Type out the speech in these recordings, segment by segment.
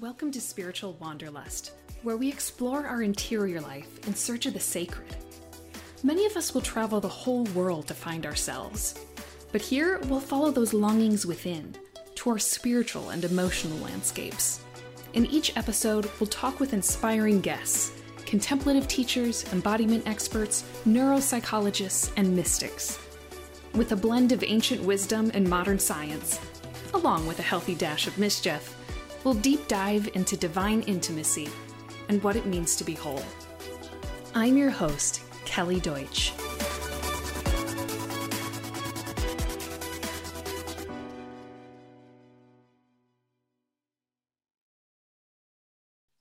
Welcome to Spiritual Wanderlust, where we explore our interior life in search of the sacred. Many of us will travel the whole world to find ourselves, but here we'll follow those longings within to our spiritual and emotional landscapes. In each episode, we'll talk with inspiring guests, contemplative teachers, embodiment experts, neuropsychologists, and mystics. With a blend of ancient wisdom and modern science, along with a healthy dash of mischief, we'll deep dive into divine intimacy and what it means to be whole. I'm your host, Kelly Deutsch.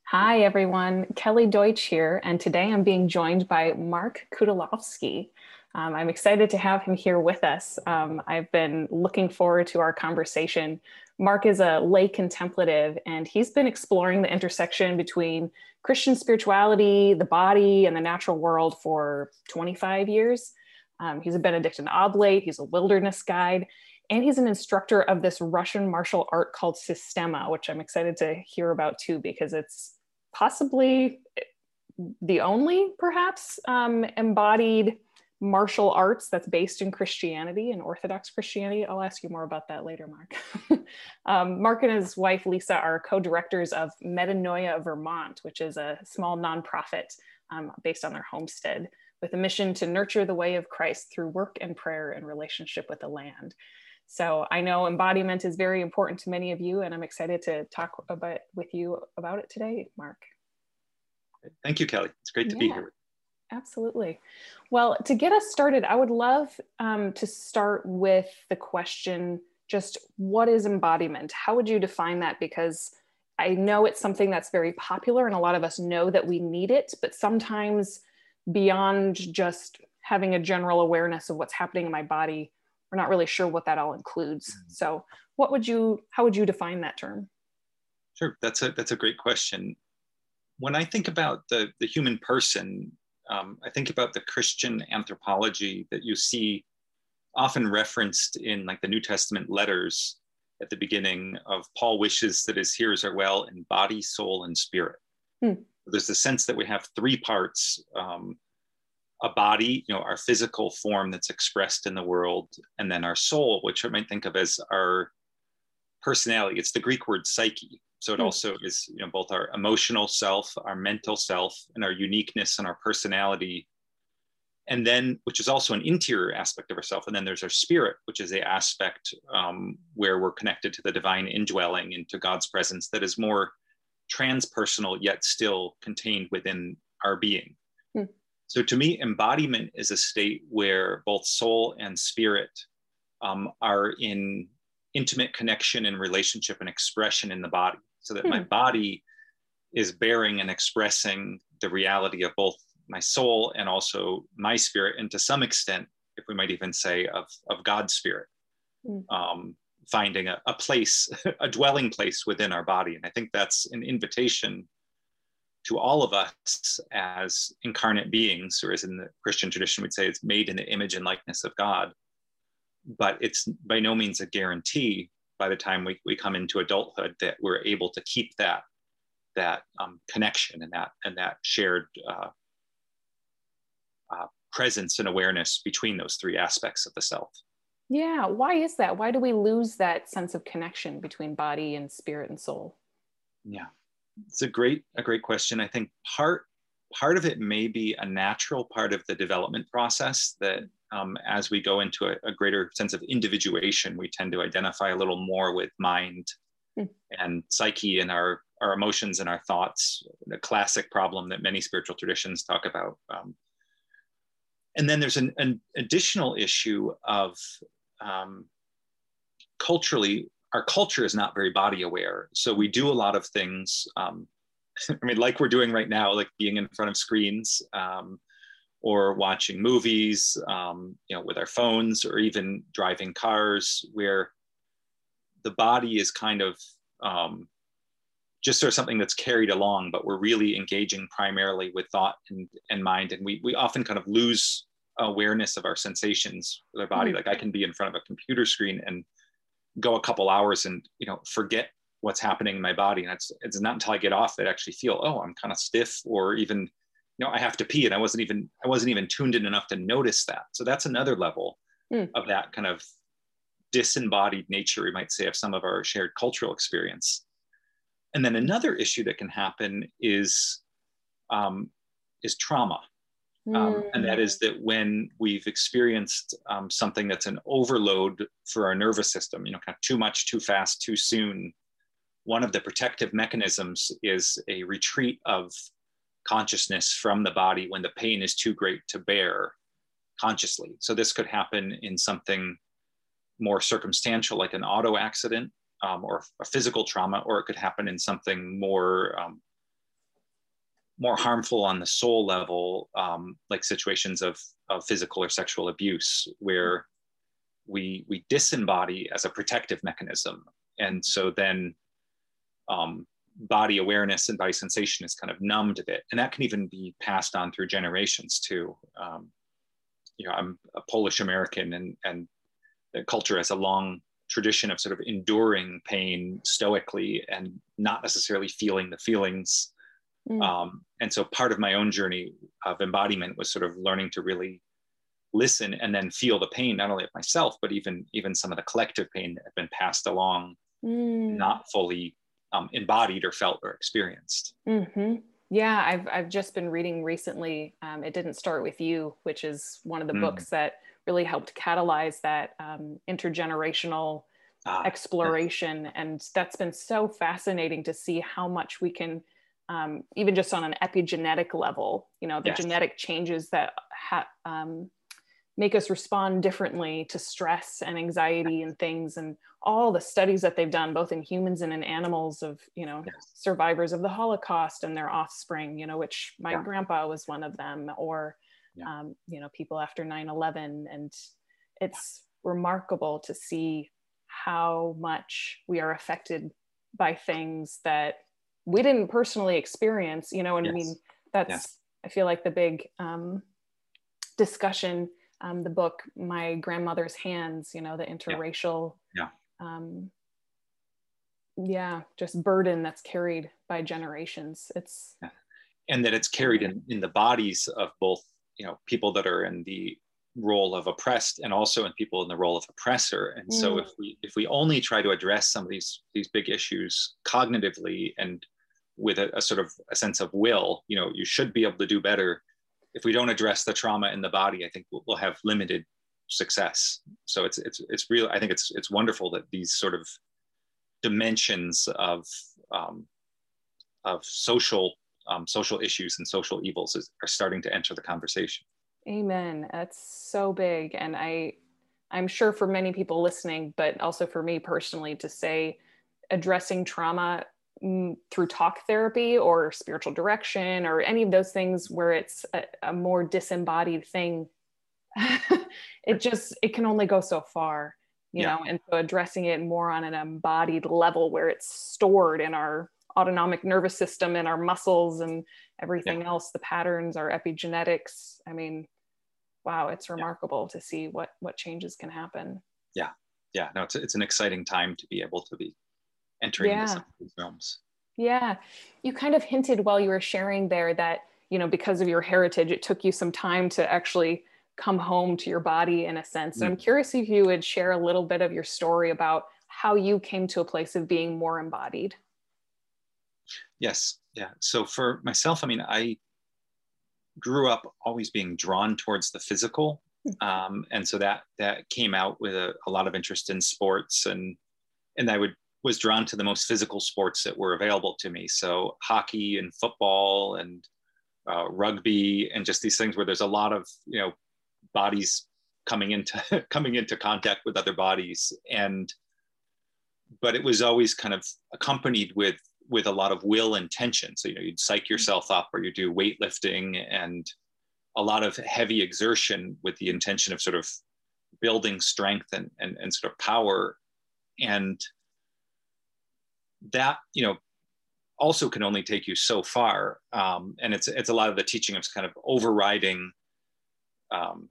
Hi, everyone. Kelly Deutsch here, and today I'm being joined by Mark Kutolowski. Um, I'm excited to have him here with us. Um, I've been looking forward to our conversation. Mark is a lay contemplative, and he's been exploring the intersection between Christian spirituality, the body, and the natural world for 25 years. Um, he's a Benedictine oblate, he's a wilderness guide, and he's an instructor of this Russian martial art called Systema, which I'm excited to hear about too, because it's possibly the only, perhaps, um, embodied martial arts that's based in Christianity and Orthodox Christianity. I'll ask you more about that later, Mark. um, Mark and his wife, Lisa, are co directors of Metanoia Vermont, which is a small nonprofit um, based on their homestead with a mission to nurture the way of Christ through work and prayer and relationship with the land. So I know embodiment is very important to many of you, and I'm excited to talk about with you about it today, Mark. Thank you, Kelly. It's great to yeah. be here. Absolutely. Well, to get us started, I would love um, to start with the question just what is embodiment? How would you define that? Because I know it's something that's very popular and a lot of us know that we need it, but sometimes beyond just having a general awareness of what's happening in my body, we're not really sure what that all includes. Mm-hmm. So, what would you, how would you define that term? Sure, that's a that's a great question. When I think about the the human person, um, I think about the Christian anthropology that you see often referenced in like the New Testament letters at the beginning of Paul wishes that his hearers are well in body, soul, and spirit. Hmm. There's a sense that we have three parts um, a body, you know, our physical form that's expressed in the world, and then our soul, which I might think of as our personality. It's the Greek word psyche. So it hmm. also is, you know, both our emotional self, our mental self, and our uniqueness and our personality. And then, which is also an interior aspect of ourself. And then there's our spirit, which is the aspect um, where we're connected to the divine indwelling into God's presence that is more transpersonal, yet still contained within our being. Hmm. So to me, embodiment is a state where both soul and spirit um, are in intimate connection and relationship and expression in the body so that hmm. my body is bearing and expressing the reality of both my soul and also my spirit and to some extent if we might even say of, of god's spirit hmm. um, finding a, a place a dwelling place within our body and i think that's an invitation to all of us as incarnate beings or as in the christian tradition we'd say it's made in the image and likeness of god but it's by no means a guarantee by the time we, we come into adulthood that we're able to keep that that um, connection and that and that shared uh, uh, presence and awareness between those three aspects of the self. Yeah. Why is that? Why do we lose that sense of connection between body and spirit and soul? Yeah. It's a great a great question. I think part part of it may be a natural part of the development process that um, as we go into a, a, greater sense of individuation, we tend to identify a little more with mind mm. and psyche and our, our emotions and our thoughts, the classic problem that many spiritual traditions talk about. Um, and then there's an, an, additional issue of um, culturally, our culture is not very body aware. So we do a lot of things, um, I mean, like we're doing right now, like being in front of screens um, or watching movies, um, you know, with our phones or even driving cars where the body is kind of um, just sort of something that's carried along, but we're really engaging primarily with thought and, and mind. And we, we often kind of lose awareness of our sensations with our body. Mm. Like I can be in front of a computer screen and go a couple hours and, you know, forget what's happening in my body. And it's, it's not until I get off that I actually feel, oh, I'm kind of stiff or even, you know, I have to pee. And I wasn't even, I wasn't even tuned in enough to notice that. So that's another level mm. of that kind of disembodied nature, we might say, of some of our shared cultural experience. And then another issue that can happen is, um, is trauma. Um, and that is that when we've experienced um, something that's an overload for our nervous system, you know, kind of too much, too fast, too soon, one of the protective mechanisms is a retreat of consciousness from the body when the pain is too great to bear consciously. So this could happen in something more circumstantial, like an auto accident um, or a physical trauma, or it could happen in something more um, more harmful on the soul level, um, like situations of, of physical or sexual abuse, where we we disembody as a protective mechanism, and so then um, body awareness and body sensation is kind of numbed a bit, and that can even be passed on through generations too. Um, you know, I'm a Polish American, and and the culture has a long tradition of sort of enduring pain stoically and not necessarily feeling the feelings Mm. Um, and so part of my own journey of embodiment was sort of learning to really listen and then feel the pain, not only of myself, but even even some of the collective pain that had been passed along, mm. not fully um, embodied or felt or experienced. Mm-hmm. Yeah, I've I've just been reading recently. Um, it didn't start with you, which is one of the mm. books that really helped catalyze that um, intergenerational ah, exploration, yeah. and that's been so fascinating to see how much we can um, even just on an epigenetic level, you know, the yes. genetic changes that ha- um, make us respond differently to stress and anxiety and things, and all the studies that they've done, both in humans and in animals, of you know, yes. survivors of the Holocaust and their offspring, you know, which my yeah. grandpa was one of them, or yeah. um, you know, people after 9/11, and it's yeah. remarkable to see how much we are affected by things that we didn't personally experience, you know, and yes. I mean, that's, yes. I feel like the big um, discussion, um, the book, My Grandmother's Hands, you know, the interracial, yeah. yeah. Um, yeah, just burden that's carried by generations. It's, yeah. and that it's carried in, in the bodies of both, you know, people that are in the role of oppressed and also in people in the role of oppressor and mm. so if we if we only try to address some of these these big issues cognitively and with a, a, sort of a sense of will you know you should be able to do better if we don't address the trauma in the body i think we'll, we'll have limited success. So it's it's it's real i think it's it's wonderful that these sort of dimensions of um, of social um, social issues and social evils is, are starting to enter the conversation. Amen. That's so big. And i i'm sure for many people listening but also for me personally to say addressing trauma through talk therapy or spiritual direction or any of those things where it's a, a more disembodied thing it just it can only go so far you yeah. know and so addressing it more on an embodied level where it's stored in our autonomic nervous system and our muscles and everything yeah. else the patterns our epigenetics i mean wow it's remarkable yeah. to see what what changes can happen yeah yeah no it's, it's an exciting time to be able to be entering yeah. into some of these realms. Yeah. You kind of hinted while you were sharing there that, you know, because of your heritage, it took you some time to actually come home to your body in a sense. So mm. I'm curious if you would share a little bit of your story about how you came to a place of being more embodied. Yes. Yeah. So for myself, I mean, I grew up always being drawn towards the physical. Hmm. Um, and so that that came out with a, a lot of interest in sports and and I would was drawn to the most physical sports that were available to me. So hockey and football and uh, rugby and just these things where there's a lot of you know bodies coming into coming into contact with other bodies. And but it was always kind of accompanied with with a lot of will and tension. So you know you'd psych yourself up or you do weightlifting and a lot of heavy exertion with the intention of sort of building strength and, and, and sort of power. And that you know also can only take you so far. Um, and it's it's a lot of the teaching of kind of overriding um,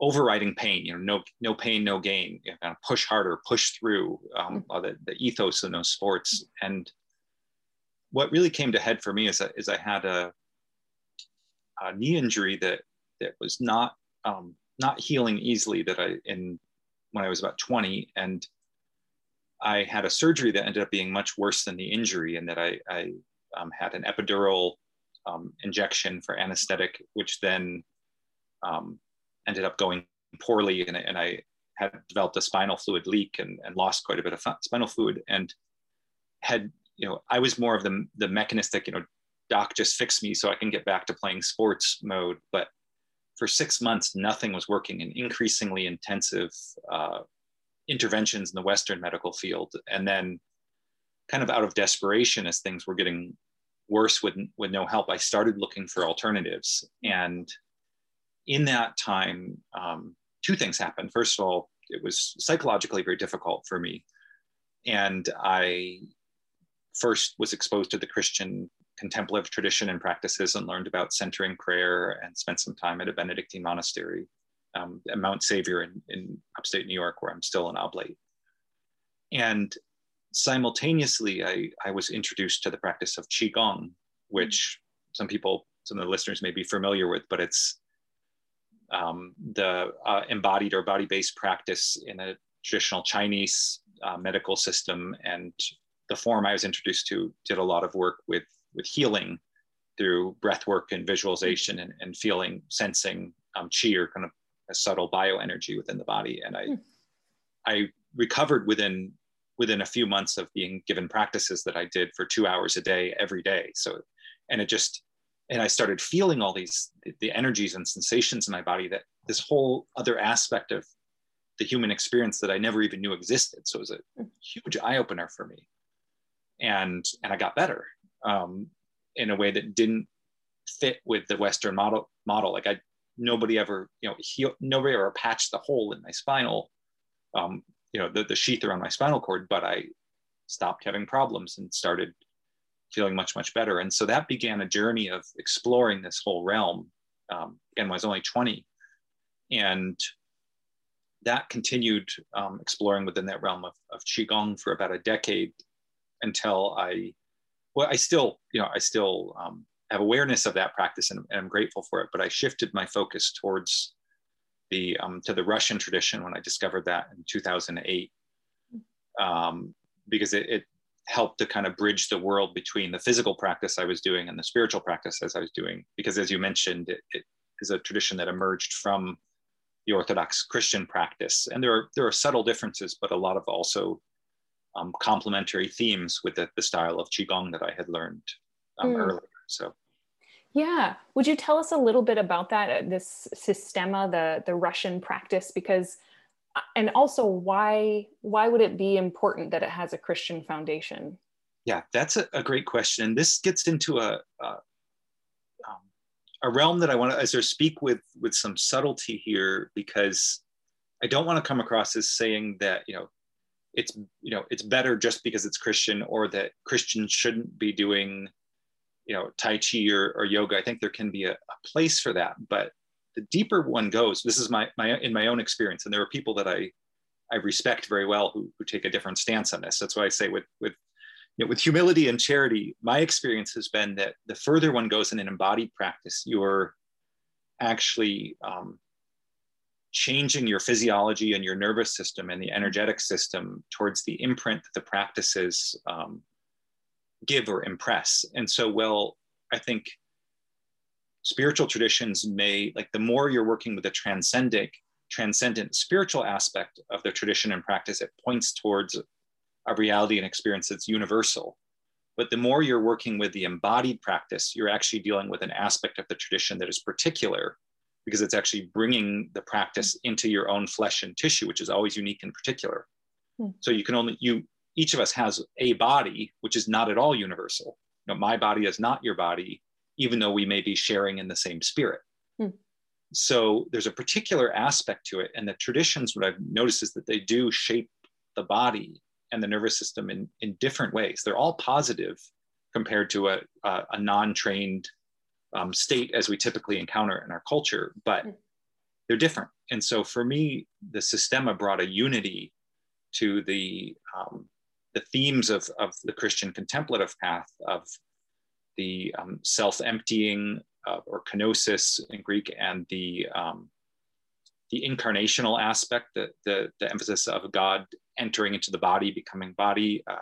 overriding pain, you know, no, no pain, no gain, you know, kind of push harder, push through um, the, the ethos in those sports. And what really came to head for me is, is I had a, a knee injury that, that was not, um, not healing easily that I, in when I was about 20 and I had a surgery that ended up being much worse than the injury and that I, I um, had an epidural um, injection for anesthetic, which then um, ended up going poorly, and, and, I had developed a spinal fluid leak and, and lost quite a bit of spinal fluid, and had you know I was more of the the mechanistic, you know, doc just fix me so I can get back to playing sports mode, but for six months nothing was working, and increasingly intensive uh, interventions in the Western medical field, and then kind of out of desperation as things were getting worse with, with no help, I started looking for alternatives. And in that time, um, two things happened. First of all, it was psychologically very difficult for me. And I first was exposed to the Christian contemplative tradition and practices and learned about centering prayer and spent some time at a Benedictine monastery um, at Mount Saviour in, in upstate New York, where I'm still an oblate. And simultaneously, I, I was introduced to the practice of Qigong, which some people, some of the listeners may be familiar with, but it's um, the uh, embodied or body based practice in a traditional Chinese uh, medical system. And the form I was introduced to did a lot of work with, with healing through breath work and visualization and, and feeling, sensing um, or kind of a subtle bioenergy within the body. And I, mm. I recovered within within a few months of being given practices that I did for two hours a day every day. So, and it just, and I started feeling all these the, energies and sensations in my body that this whole other aspect of the human experience that I never even knew existed. So it was a hmm. huge eye opener for me, and and I got better um, in a way that didn't fit with the Western model. Model like I nobody ever you know he, nobody ever patched the hole in my spinal um, you know the, the sheath around my spinal cord but i stopped having problems and started feeling much much better. And so that began a journey of exploring this whole realm um, again i was only 20 and that continued um, exploring within that realm of, of qigong for about a decade until i well i still you know i still um, have awareness of that practice and, and i'm grateful for it but i shifted my focus towards the um, to the Russian tradition when I discovered that in 2008, um, because it, it, helped to kind of bridge the world between the physical practice I was doing and the spiritual practice as I was doing. Because as you mentioned, it, it is a tradition that emerged from the Orthodox Christian practice, and there are there are subtle differences, but a lot of also um, complementary themes with the, the, style of qigong that I had learned mm. earlier. So yeah. Would you tell us a little bit about that, uh, this sistema, the, the Russian practice? Because, uh, and also why, why would it be important that it has a Christian foundation? Yeah, that's a, a great question. And this gets into a, a, um, a realm that I want to, as I speak with, with some subtlety here, because I don't want to come across as saying that, you know, it's, you know, it's better just because it's Christian or that Christians shouldn't be doing you know tai chi or, or yoga i think there can be a, a, place for that. But the deeper one goes this is my, my in my own experience and there are people that i i respect very well who, who take a different stance on this. That's why i say with with you know, with humility and charity my experience has been that the further one goes in an embodied practice you're actually um, changing your physiology and your nervous system and the energetic system towards the imprint that the practices um, give or impress. And so, well, I think spiritual traditions may, like the more you're working with a transcendent, transcendent spiritual aspect of the tradition and practice, it points towards a reality and experience that's universal. But the more you're working with the embodied practice, you're actually dealing with an aspect of the tradition that is particular because it's actually bringing the practice into your own flesh and tissue, which is always unique and particular. Hmm. So you can only, you, each of us has a body, which is not at all universal. You know, my body is not your body, even though we may be sharing in the same spirit. Hmm. So there's a particular aspect to it. And the traditions, what I've noticed is that they do shape the body and the nervous system in, in different ways. They're all positive compared to a, a, a non-trained um, state as we typically encounter in our culture, but hmm. they're different. and so for me, the Systema brought a unity to the um, the themes of, of the Christian contemplative path of the um, self-emptying uh, or kenosis in Greek and the um, the incarnational aspect, the, the, the emphasis of God entering into the body, becoming body, uh,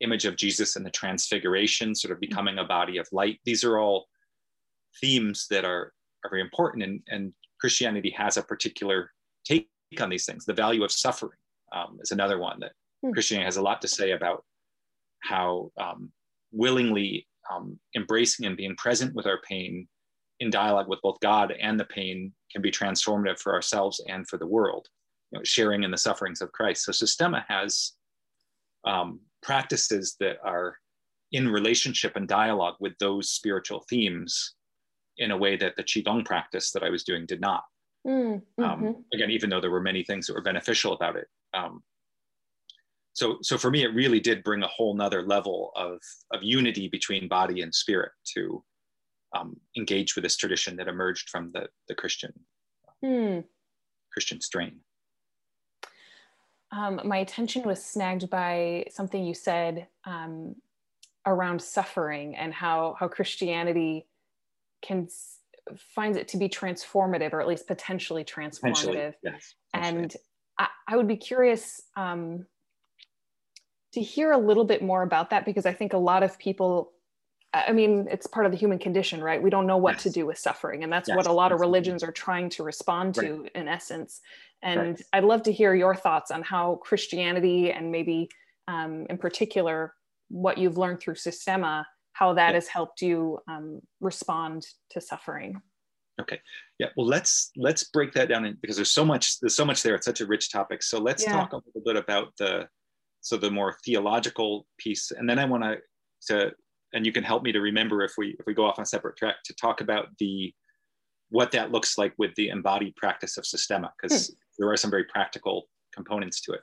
image of Jesus and the transfiguration, sort of becoming a body of light. These are all themes that are, are very important. And, and Christianity has a particular take on these things. The value of suffering um, is another one that hmm. Christianity has a lot to say about how um, willingly um, embracing and being present with our pain in dialogue with both God and the pain can be transformative for ourselves and for the world, you know, sharing in the sufferings of Christ. So Systema has um, practices that are in relationship and dialogue with those spiritual themes in a way that the qigong practice that I was doing did not. Mm, mm-hmm. um, again, even though there were many things that were beneficial about it. Um, so, so for me, it really did bring a whole nother level of, of unity between body and spirit to um, engage with this tradition that emerged from the, the Christian mm. Christian strain. Um, my attention was snagged by something you said um, around suffering and how how Christianity can finds it to be transformative or at least potentially transformative. Potentially, yes, and I, I, would be curious um, to hear a little bit more about that because I think a lot of people. I mean, it's part of the human condition, right? We don't know what yes. to do with suffering. And that's yes, what a lot of religions are trying to respond to right. in essence. And right. I'd love to hear your thoughts on how Christianity and maybe um, in particular what you've learned through Systema how that yeah. has helped you um, respond to suffering okay yeah well let's let's break that down in, because there's so much there's so much there it's such a rich topic so let's yeah. talk a little bit about the so the more theological piece and then i want to to and you can help me to remember if we if we go off on a separate track to talk about the what that looks like with the embodied practice of systema because hmm. there are some very practical components to it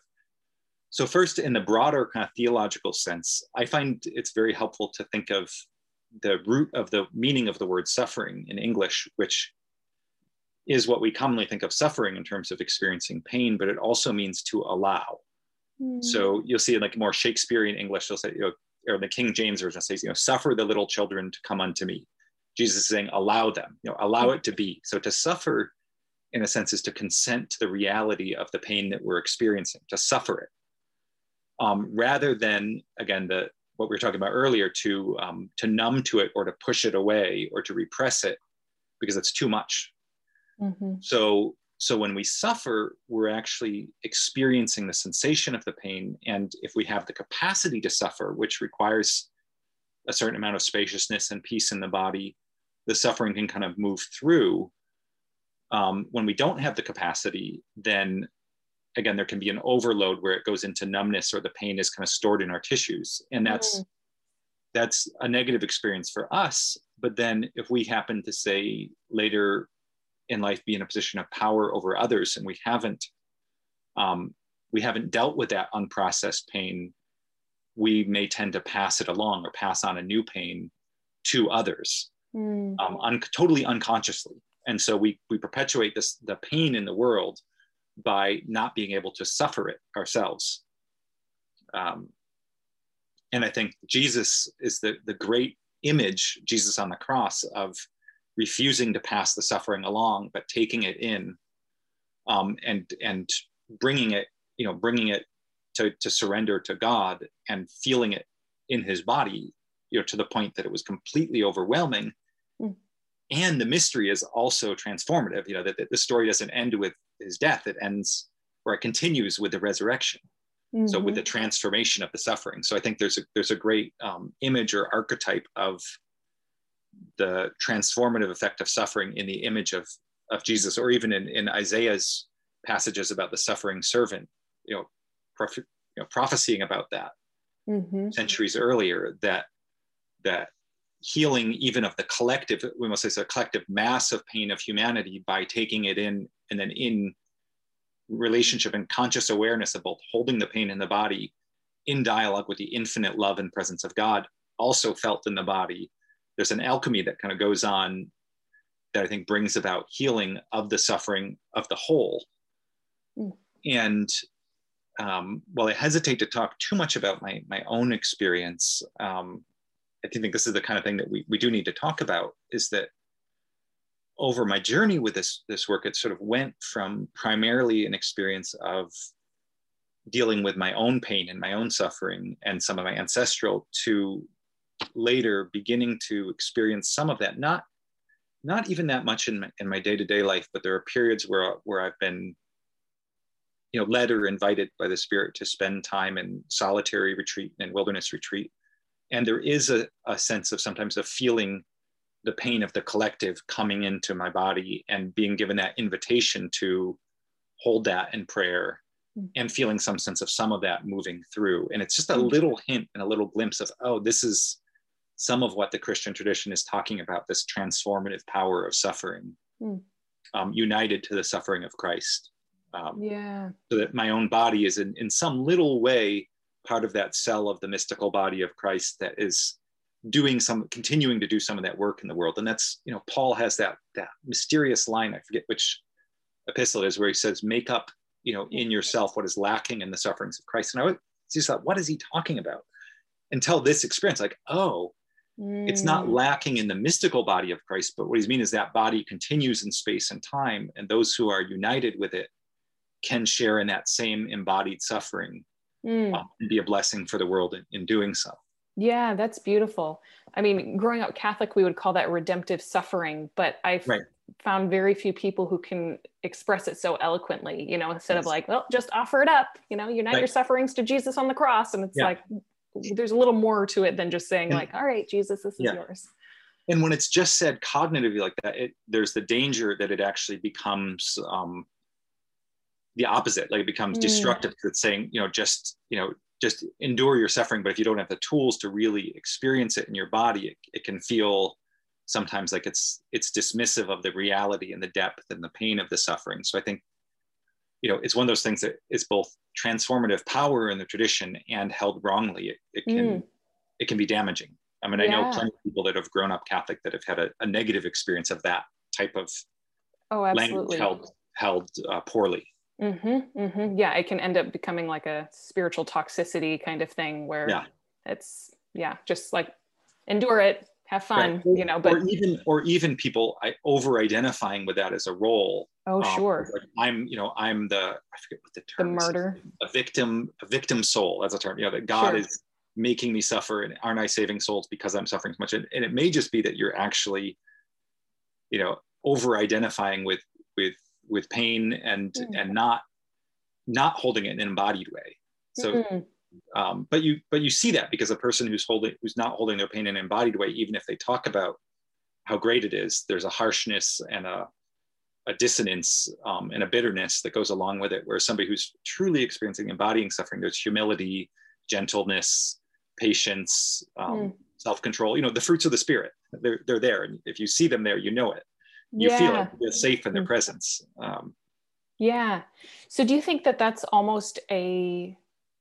so, first, in the broader kind of theological sense, I find it's very helpful to think of the root of the meaning of the word suffering in English, which is what we commonly think of suffering in terms of experiencing pain, but it also means to allow. Mm. So you'll see in like more Shakespearean English, they'll say, you know, or the King James version says, you know, suffer the little children to come unto me. Jesus is saying, allow them, you know, allow it to be. So to suffer, in a sense, is to consent to the reality of the pain that we're experiencing, to suffer it um, rather than again the what we were talking about earlier to um, to numb to it or to push it away or to repress it because it's too much. Mm-hmm. So so when we suffer, we're actually experiencing the sensation of the pain, and if we have the capacity to suffer, which requires a certain amount of spaciousness and peace in the body, the suffering can kind of move through. Um, when we don't have the capacity, then again, there can be an overload where it goes into numbness or the pain is kind of stored in our tissues. And that's mm. that's a negative experience for us. But then if we happen to say later in life be in a position of power over others and we haven't um, we haven't dealt with that unprocessed pain, we may tend to pass it along or pass on a new pain to others, mm. um, un- totally unconsciously. And so we we perpetuate this the pain in the world by not being able to suffer it ourselves. Um, and I think Jesus is the, the great image, Jesus on the cross, of refusing to pass the suffering along, but taking it in um, and, and bringing it, you know, bringing it to, to surrender to God and feeling it in his body, you know, to the point that it was completely overwhelming. Mm. And the mystery is also transformative, you know, that, that the story doesn't end with his death, it ends or it continues with the resurrection. Mm-hmm. So with the mm-hmm. transformation of the suffering. So I think there's a there's a great um, image or archetype of the transformative effect of suffering in the image of of Jesus, or even in, in Isaiah's passages about the suffering servant, you know, prof- you know prophesying about that mm-hmm. centuries earlier, that that healing even of the collective, we must say a collective mass of pain of humanity by taking it in and then in relationship and conscious awareness of both holding the pain in the body in dialogue with the infinite love and presence of God, also felt in the body. There's an alchemy that kind of goes on that I think brings about healing of the suffering of the whole. Mm. And um, while I hesitate to talk too much about my, my own experience, um, I think this is the kind of thing that we, we do need to talk about is that over my journey with this, this work, it sort of went from primarily an experience of dealing with my own pain and my own suffering and some of my ancestral to later beginning to experience some of that, not not even that much in my, in my day-to-day life, but there are periods where, where I've been, you know, led or invited by the spirit to spend time in solitary retreat and wilderness retreat. And there is a, a sense of sometimes of feeling the pain of the collective coming into my body and being given that invitation to hold that in prayer mm. and feeling some sense of some of that moving through. And it's just a mm. little hint and a little glimpse of, oh, this is some of what the Christian tradition is talking about this transformative power of suffering, mm. um, united to the suffering of Christ. Um, yeah. So that my own body is in, in some little way part of that cell of the mystical body of Christ that is doing some continuing to do some of that work in the world and that's you know paul has that that mysterious line i forget which epistle it is where he says make up you know in yourself what is lacking in the sufferings of christ and i was just thought what is he talking about until this experience like oh it's not mm. lacking in the mystical body of Christ, but what he's mean is that body continues in space and time, and those who are united with it can share in that same embodied suffering mm. um, and be a blessing for the world in, in, doing so. Yeah, that's beautiful. I mean, growing up Catholic, we would call that redemptive suffering, but I've right. found very few people who can express it so eloquently, you know, instead yes. of like, well, just offer it up, you know, unite right. your sufferings to Jesus on the cross. And it's yeah. like, there's a little more to it than just saying like all right jesus this is yeah. yours and when it's just said cognitively like that it, there's the danger that it actually becomes um, the opposite like it becomes mm. destructive it's saying you know just you know just endure your suffering but if you don't have the tools to really experience it in your body it, it can feel sometimes like it's it's dismissive of the reality and the depth and the pain of the suffering so i think you know, it's one of those things that is both transformative power in the tradition and held wrongly. It, it can mm. it can be damaging. I mean, yeah. I know plenty of people that have grown up Catholic that have had a, a negative experience of that type of oh, language held held uh, poorly. Mm-hmm, mm-hmm. Yeah, it can end up becoming like a spiritual toxicity kind of thing where yeah. it's yeah, just like endure it, have fun, right. you know. But or even or even people over identifying with that as a role Oh, um, sure. Like I'm, you know, I'm the I forget what the term. The martyr. Is. A victim, a victim soul. That's a term. You know, that God sure. is making me suffer, and aren't I saving souls because I'm suffering so much? And, and it may just be that you're actually, you know, over identifying with with with pain and mm. and not not holding it in an embodied way. So. Mm. Um, but you but you see that because a person who's holding who's not holding their pain in an embodied way even if they talk about how great it is there's a harshness and a a dissonance um, and a bitterness that goes along with it, where somebody who's truly experiencing embodying suffering, there's humility, gentleness, patience, um, mm. self-control. You know, the fruits of the spirit. They're they're there, and if you see them there, you know it. You yeah. feel it. You're safe in their mm. presence. Um, yeah. So, do you think that that's almost a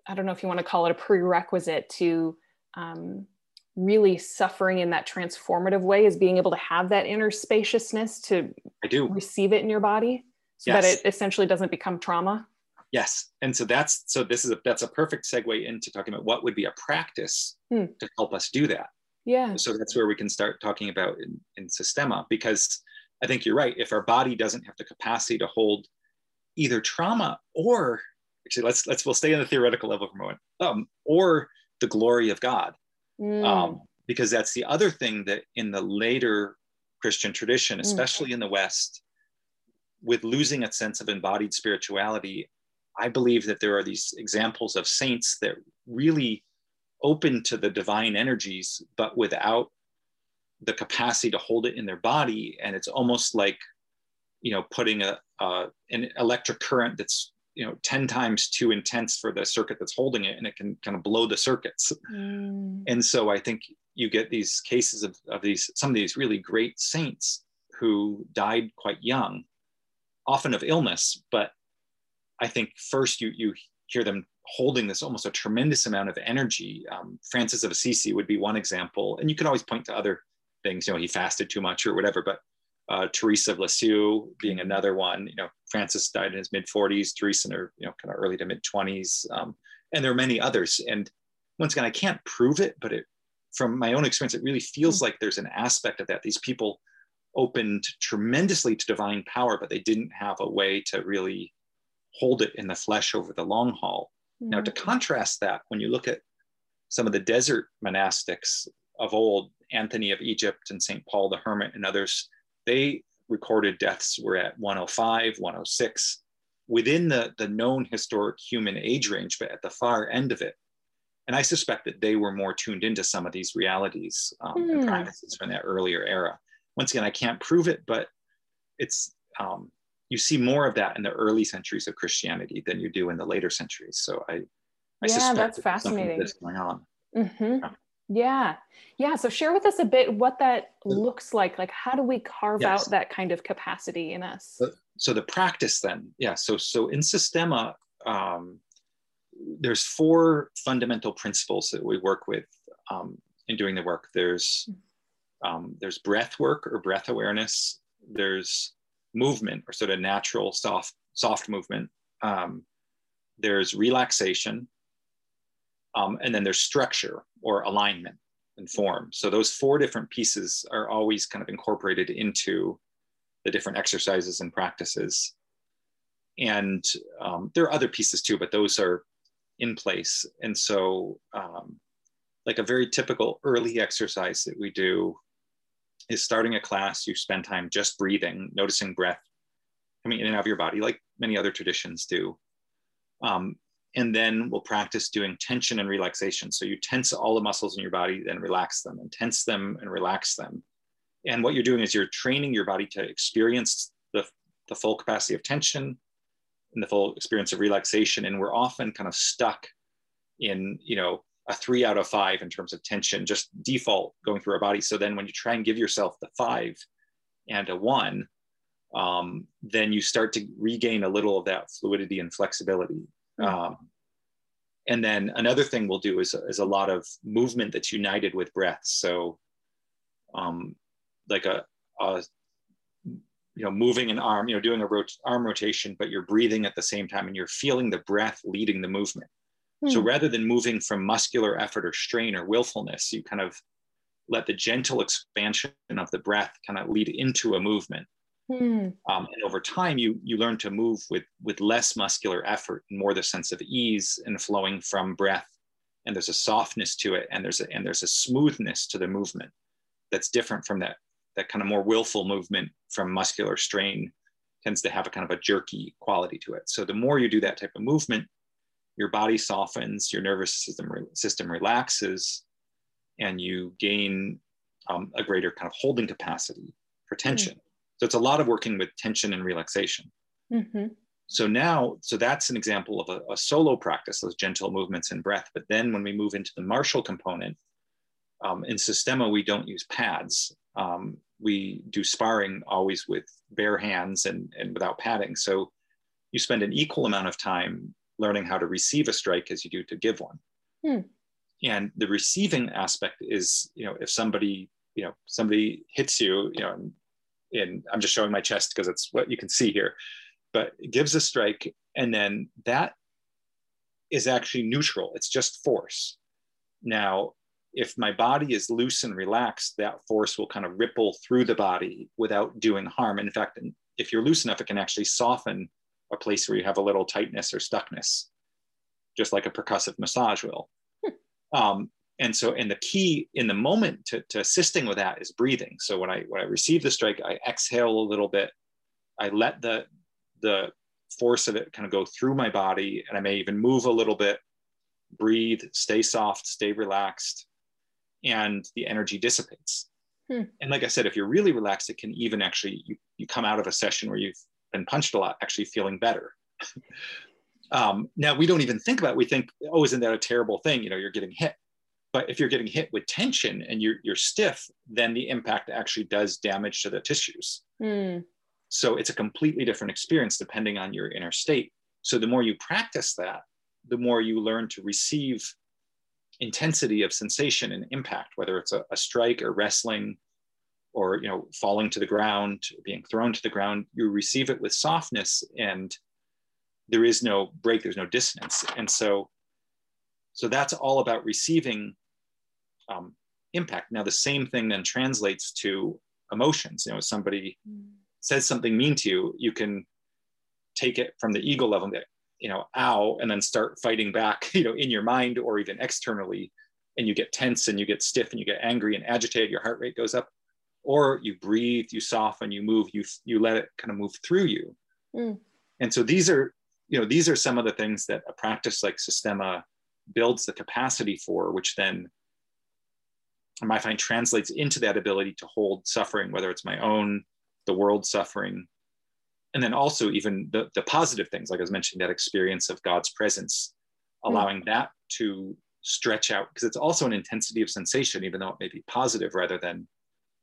I don't know if you want to call it a prerequisite to um, really suffering in that transformative way is being able to have that inner spaciousness to I do receive it in your body so yes. that it essentially doesn't become trauma. Yes. And so that's so this is a that's a perfect segue into talking about what would be a practice hmm. to help us do that. Yeah. So that's where we can start talking about in, in Systema because I think you're right. If our body doesn't have the capacity to hold either trauma or actually let's let's we'll stay on the theoretical level for a moment, um, or the glory of God mm. um, because that's the other thing that in the later Christian tradition, mm. especially mm. in the West, with losing a sense of embodied spirituality, I believe that there are these examples of saints that really open to the divine energies, but without the capacity to hold it in their body. And it's almost like, you know, putting a, uh, an electric current that's you know 10 times too intense for the circuit that's holding it and it can kind of blow the circuits mm. and so i think you get these cases of, of these some of these really great saints who died quite young often of illness but i think first you you hear them holding this almost a tremendous amount of energy um, francis of assisi would be one example and you can always point to other things you know he fasted too much or whatever but uh, Teresa of Lisieux being another one. You know, Francis died in his mid 40s, Teresa in her, you know, kind of early to mid 20s. Um, and there are many others. And once again, I can't prove it, but it, from my own experience, it really feels hmm. like there's an aspect of that. These people opened tremendously to divine power, but they didn't have a way to really hold it in the flesh over the long haul. Mm-hmm. Now, to hmm. contrast that, when you look at some of the desert monastics of old, Anthony of Egypt and St. Paul the Hermit and others, they recorded deaths were at 105, 106, within the, the known historic human age range, but at the far end of it. And I suspect that they were more tuned into some of these realities um, mm. and hmm. practices from that earlier era. Once again, I can't prove it, but it's um, you see more of that in the early centuries of Christianity than you do in the later centuries. So I, I yeah, suspect that's fascinating. That's going on. Mm-hmm. Yeah. Yeah. Yeah. So share with us a bit what that looks like. Like how do we carve yes. out that kind of capacity in us? So, so, the practice then, yeah. So so in Systema, um, there's four fundamental principles that we work with um, in doing the work. There's um, there's breath work or breath awareness. There's movement or sort of natural soft soft movement. Um, there's relaxation, um, and then there's structure or alignment and form. So those four different pieces are always kind of incorporated into the different exercises and practices. And um, there are other pieces too, but those are in place. And so, um, like a very typical early exercise that we do is starting a class, you spend time just breathing, noticing breath coming in and out of your body, like many other traditions do. Um, and then we'll practice doing tension and relaxation. So you tense all the muscles in your body, then relax them, and tense them and relax them. And what you're doing is you're training your body to experience the, the full capacity of tension and the full experience of relaxation. And we're often kind of stuck in, you know, a three out of five in terms of tension, just default going through our body. So then when you try and give yourself the five and a one, um, then you start to regain a little of that fluidity and flexibility. Hmm. Um, and then another thing we'll do is, is a lot of movement that's united with breath. So, um, like a, a, you know, moving an arm, you know, doing a rot- arm rotation, but you're breathing at the same time and you're feeling the breath leading the movement. Hmm. So rather than moving from muscular effort or strain or willfulness, you kind of let the gentle expansion of the breath kind of lead into a movement. Hmm. Um, and over time, you you learn to move with with less muscular effort and more the sense of ease and flowing from breath. And there's a softness to it, and there's a and there's a smoothness to the movement that's different from that that kind of more willful movement from muscular strain tends to have a kind of a jerky quality to it. So the more you do that type of movement, your body softens, your nervous system system relaxes, and you gain um, a greater kind of holding capacity for tension. Mm. So it's a lot of working with tension and relaxation. Mm-hmm. So now, so that's an example of a, a, solo practice, those gentle movements and breath. But then when we move into the martial component, um, in Systema, we don't use pads. Um, we do sparring always with bare hands and, and without padding. So you spend an equal amount of time learning how to receive a strike as you do to give one. Hmm. And the receiving aspect is, you know, if somebody, you know, somebody hits you, you know, in I'm just showing my chest because it's what you can see here, but it gives a strike, and then that is actually neutral. It's just force. Now, if my body is loose and relaxed, that force will kind of ripple through the body without doing harm. In fact, if you're loose enough, it can actually soften a place where you have a little tightness or stuckness, just like a percussive massage will. Hmm. Um, and so and the key in the moment to, to assisting with that is breathing. So when i when i receive the strike i exhale a little bit. I let the the force of it kind of go through my body and i may even move a little bit breathe stay soft stay relaxed and the energy dissipates. Hmm. and like i said if you're really relaxed it can even actually you, you come out of a session where you've been punched a lot actually feeling better. Um, now we don't even think about it. we think oh isn't that a terrible thing? You know you're getting hit but if you're getting hit with tension and you're, you're stiff, then the impact actually does damage to the tissues. Mm. So it's a completely different experience depending on your inner state. So the more you practice that, the more you learn to receive intensity of sensation and impact, whether it's a, a strike or wrestling or you know falling to the ground being thrown to the ground you receive it with softness and there is no break there's no dissonance and so so that's all about receiving um, impact now the same thing then translates to emotions you know somebody mm. says something mean to you you can take it from the ego level that you know ow and then start fighting back you know in your mind or even externally and you get tense and you get stiff and you get angry and agitated your heart rate goes up or you breathe you soften you move you you let it kind of move through you mm. and so these are you know these are some of the things that a practice like systema builds the capacity for which then I find translates into that ability to hold suffering whether it's my own the world's suffering and then also even the, the positive things like i was mentioning that experience of god's presence mm. allowing mm. that to stretch out because it's also an intensity of sensation even though it may be positive rather than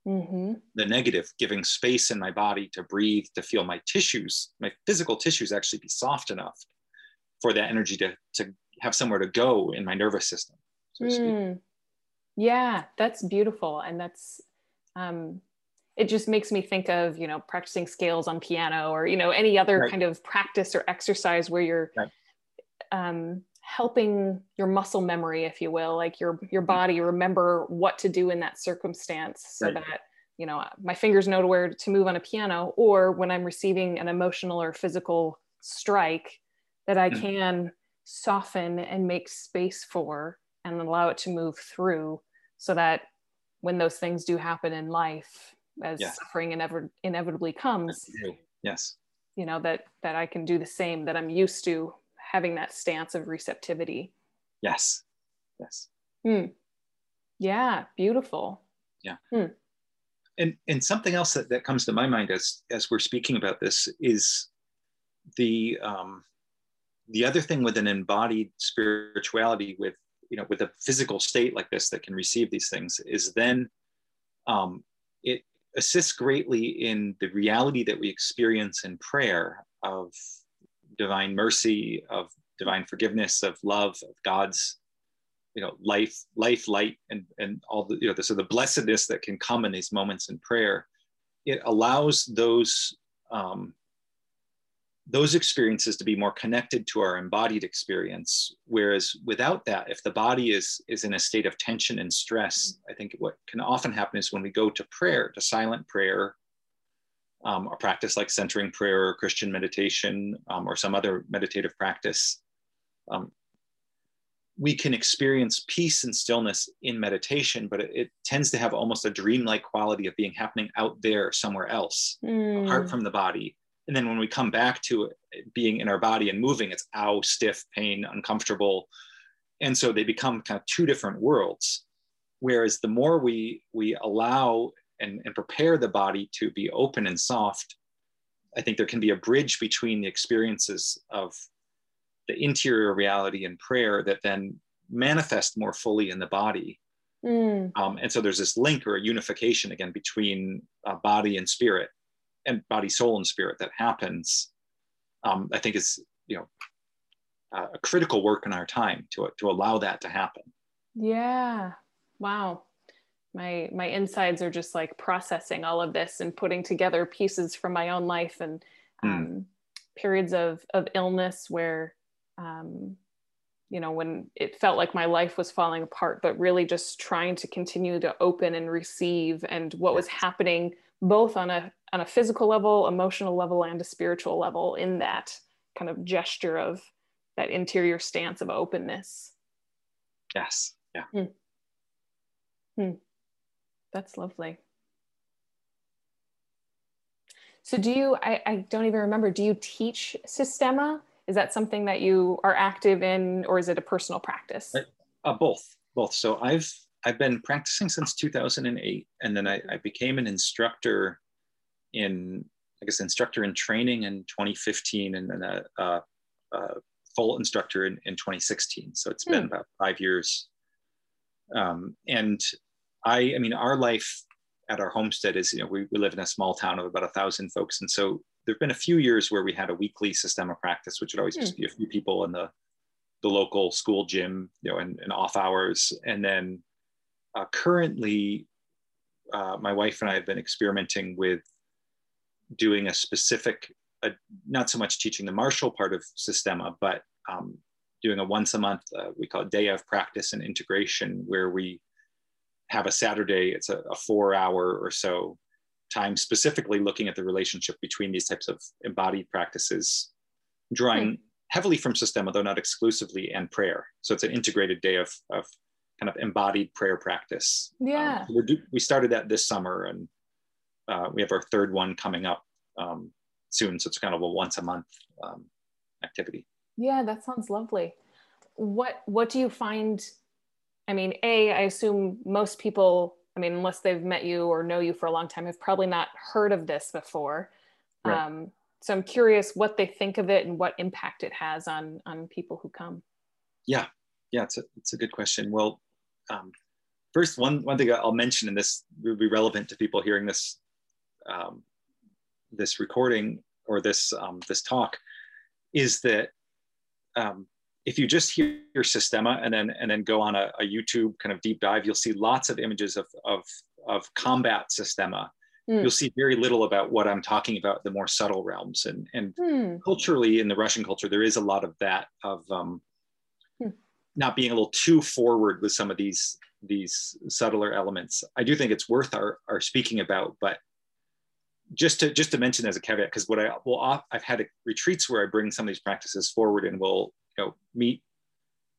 mm-hmm. the negative giving space in my body to breathe to feel my tissues my physical tissues actually be soft enough for that energy to, to have somewhere to go in my nervous system so mm. Yeah that's beautiful and that's um, it just makes me think of you know practicing scales on piano or you know any other right. kind of practice or exercise where you're right. um, helping your muscle memory if you will like your your body remember what to do in that circumstance so right. that you know my fingers know where to move on a piano or when i'm receiving an emotional or physical strike that i mm. can soften and make space for and allow it to move through so that when those things do happen in life as yeah. suffering inev- inevitably comes yes. you know that that i can do the same that i'm used to having that stance of receptivity. Yes. Yes. Hmm. yeah beautiful. Yeah. Hmm. and and something else that, that comes to my mind as as we're speaking about this is the um the other thing with an embodied spirituality with you know with a physical state like this that can receive these things is then um, it assists greatly in the reality that we experience in prayer of divine mercy, of divine forgiveness, of love, of God's you know life, life, light, and and all the you know the, so the blessedness that can come in these moments in prayer. It allows those um, those experiences to be more connected to our embodied experience whereas without that if the body is is in a state of tension and stress i think what can often happen is when we go to prayer to silent prayer um, a practice like centering prayer or christian meditation um, or some other meditative practice um, we can experience peace and stillness in meditation but it, it, tends to have almost a dreamlike quality of being happening out there somewhere else mm. apart from the body and then when we come back to being in our body and moving, it's ow, stiff, pain, uncomfortable. And so they become kind of two different worlds. Whereas the more we we allow and, and prepare the body to be open and soft, I think there can be a bridge between the experiences of the interior reality and prayer that then manifest more fully in the body. Mm. Um, and so there's this link or a unification again between uh, body and spirit and body, soul, and spirit that happens, um, I think is you know uh, a critical work in our time to to allow that to happen. Yeah. Wow. My my insides are just like processing all of this and putting together pieces from my own life and hmm. um, mm. periods of of illness where um, you know when it felt like my life was falling apart but really just trying to continue to open and receive and what was happening both on a on a physical level, emotional level, and a spiritual level in that kind of gesture of that interior stance of openness. Yes. Yeah. Hmm. Hmm. That's lovely. So do you, I, I don't even remember, do you teach Systema? Is that something that you are active in or is it a personal practice? Uh, both, both. So I've, I've been practicing since 2008 and then I, I became an instructor in I guess instructor in training in 2015 and then a, a, a full instructor in, in 2016. So it's been hmm. about five years. Um, and I, I mean, our life at our homestead is, you know, we, we live in a small town of about a thousand folks. And so there've been a few years where we had a weekly systema practice, which would always just hmm. be a few people in the, the local school gym, you know, and, and off hours. And then uh, currently uh, my wife and I have been experimenting with doing a specific, uh, not so much teaching the martial part of Systema, but um, doing a once a month, uh, we call it day of practice and integration, where we have a Saturday, it's a, a four hour or so time specifically looking at the relationship between these types of embodied practices, drawing hmm. heavily from Systema, though not exclusively, and prayer. So it's an integrated day of, of kind of embodied prayer practice. Um, yeah. Um, do, we started that this summer and uh, we have our third one coming up um, soon. So it's kind of a once a month um, activity. Yeah, that sounds lovely. What what do you find? I mean, a I assume most people, I mean, unless they've met you or know you for a long time, have probably not heard of this before. Right. Um, so I'm curious what they think of it and what impact it has on on people who come. Yeah, yeah, it's a it's a good question. Well, um, first one one thing I'll mention, and this will be relevant to people hearing this um, this recording or this um, this talk, is that um, if you just hear Systema and then and then go on a, a, YouTube kind of deep dive, you'll see lots of images of of, of combat Systema. Mm. You'll see very little about what I'm talking about, the more subtle realms. And and mm. culturally, in the Russian culture, there is a lot of that of um. Not being a little too forward with some of these these subtler elements. I do think it's worth our, our speaking about, but just to just to mention as a caveat, because what I well I've had retreats where I bring some of these practices forward and we'll you know meet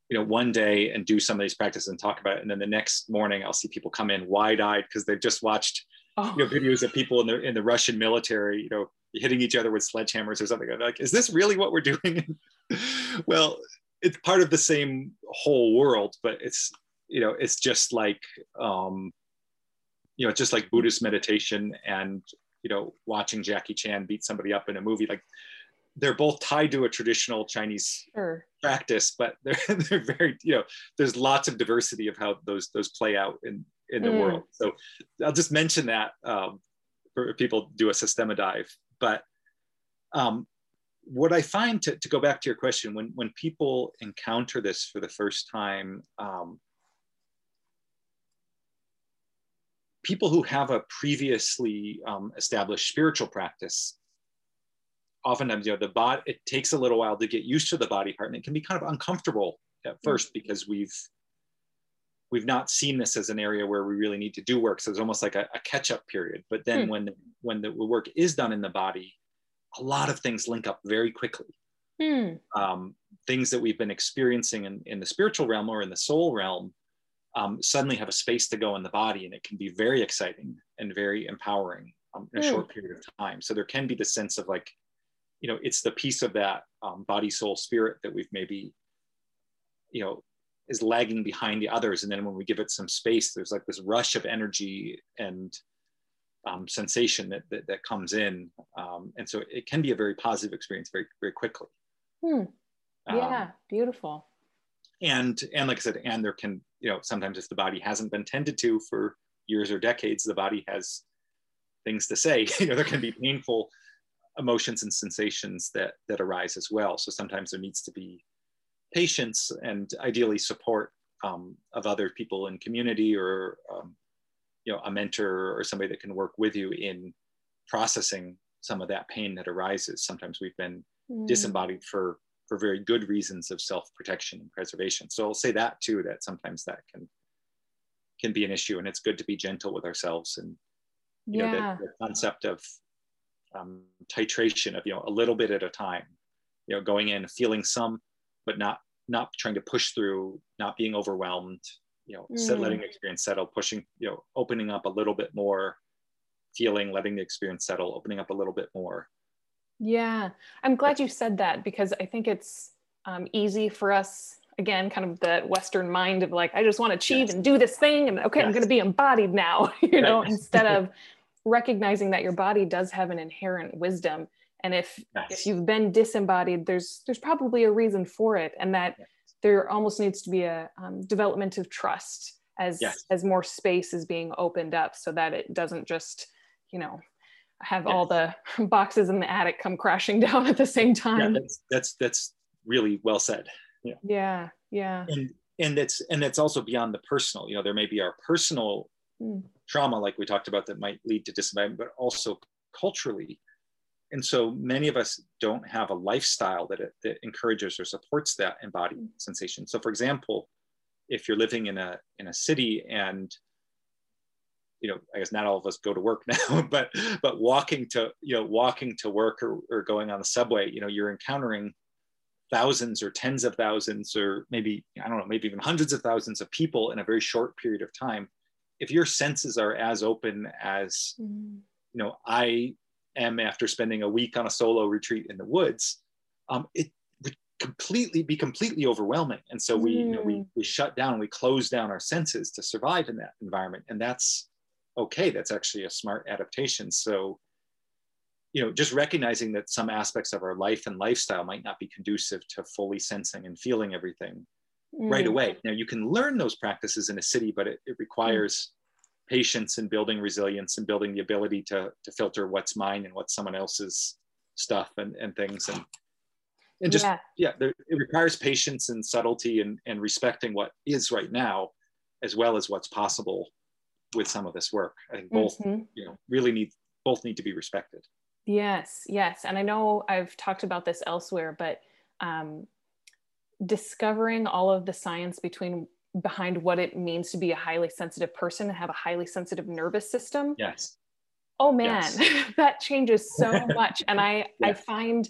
you know one day and do some of these practices and talk about it, and then the next morning I'll see people come in wide eyed because they've just watched oh. you know videos of people in the in the Russian military you know hitting each other with sledgehammers or something. I'm like, is this really what we're doing? well, it's part of the same whole world, but it's you know it's just like um, you know just like Buddhist meditation and you know, watching Jackie Chan beat somebody up in a movie, like they're both tied to a traditional Chinese sure. practice, but they're they're very, you know, there's lots of diversity of how those those play out in in the mm. world. So I'll just mention that um, for people do a Systema dive. But um, what I find to, to go back to your question, when when people encounter this for the first time, um, people who have a previously um, established spiritual practice oftentimes you know the body it takes a little while to get used to the body part and it can be kind of uncomfortable at mm. first because we've we've not seen this as an area where we really need to do work so it's almost like a, a catch-up period but then mm. when when the work is done in the body a lot of things link up very quickly mm. um, things that we've been experiencing in, in the spiritual realm or in the soul realm um, suddenly have a space to go in the body and it can be very exciting and very empowering um, in a mm. short period of time so there can be the sense of like you know it's the piece of that um, body soul spirit that we've maybe you know is lagging behind the others and then when we give it some space there's like this rush of energy and um, sensation that, that, that comes in um, and so it can be a very positive experience very very quickly. Hmm. yeah um, beautiful. and and like i said and there can you know sometimes if the body hasn't been tended to for years or decades the body has things to say. You know there can be painful emotions and sensations that that arise as well. So sometimes there needs to be patience and ideally support um, of other people in community or um, you know a mentor or somebody that can work with you in processing some of that pain that arises sometimes we've been mm. disembodied for for very good reasons of self-protection and preservation. So I'll say that too, that sometimes that can can be an issue and it's good to be gentle with ourselves and you yeah. know the, the concept of um, titration of you know a little bit at a time you know going in feeling some but not not trying to push through not being overwhelmed you know mm. letting the experience settle pushing you know opening up a little bit more feeling letting the experience settle opening up a little bit more yeah, I'm glad you said that because I think it's um, easy for us, again, kind of the Western mind of like, I just want to achieve yes. and do this thing. And okay, yes. I'm going to be embodied now, you know, right. instead of recognizing that your body does have an inherent wisdom. And if, yes. if you've been disembodied, there's, there's probably a reason for it. And that there almost needs to be a um, development of trust as, as more space is being opened up so that it doesn't just, you know, have yes. all the boxes in the attic come crashing down at the same time. Yeah, that's that's that's really well said. Yeah. Yeah. Yeah. And and that's and that's also beyond the personal. You know, there may be our personal mm. trauma, like we talked about, that might lead to disembodiment, but also culturally. And so many of us don't have a lifestyle that, that encourages or supports that embodied mm. sensation. So, for example, if you're living in a in a city and you know, I guess not all of us go to work now, but but walking to you know walking to work or, or going on the subway, you know, you're encountering thousands or tens of thousands or maybe I don't know, maybe even hundreds of thousands of people in a very short period of time. If your senses are as open as mm. you know, I am after spending a week on a solo retreat in the woods, um, it would completely be completely overwhelming. And so we, mm. you know, we, mm. we shut down, we close down our senses to survive in that environment. And that's okay. That's actually a smart adaptation. So, you know, just recognizing that some aspects of our life and lifestyle might not be conducive to fully sensing and feeling everything mm. right away. Now you can learn those practices in a city, but it, it requires patience and building resilience and building the ability to, to filter what's mine and what's someone else's stuff and, and things. And and just yeah, yeah there, it requires patience and subtlety and, and respecting what is right now as well as what's possible with some of this work. I think both mm-hmm. you know really need both need to be respected. Yes yes. And i know i've talked about this elsewhere but um, discovering all of the science between behind what it means to be a highly sensitive person and have a highly sensitive nervous system. Yes. Oh man yes. that changes so much. And i i find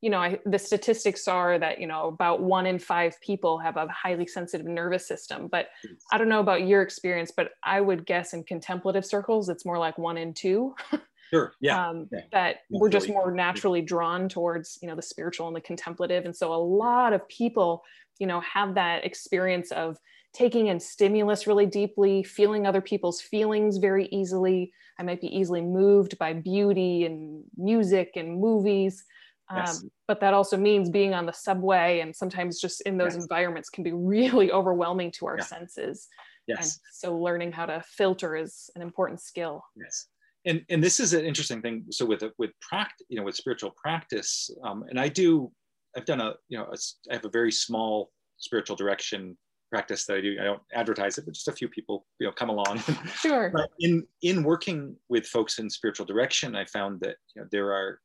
you know I, the statistics are that you know about one in five people have a highly sensitive nervous system. But i don't know about your experience but i would guess in contemplative circles it's more like one in two. Sure. Yeah, um, yeah. that we're just more naturally drawn towards you know the spiritual and the contemplative. And so a lot of people you know have that experience of taking in stimulus really deeply, feeling other people's feelings very easily. I might be easily moved by beauty and music and movies. Yes. Um, but that also means being on the subway and sometimes just in those yes. environments can be really overwhelming to our yeah. senses. Yes. And so learning how to filter is an important skill. Yes. And, and this is an interesting thing. So with with practice, you know, with spiritual practice, um, and I do, I've done a, you know, a, I have a very small spiritual direction practice that I do. I don't advertise it, but just a few people, you know, come along. Sure. but in in working with folks in spiritual direction, I found that you know there are,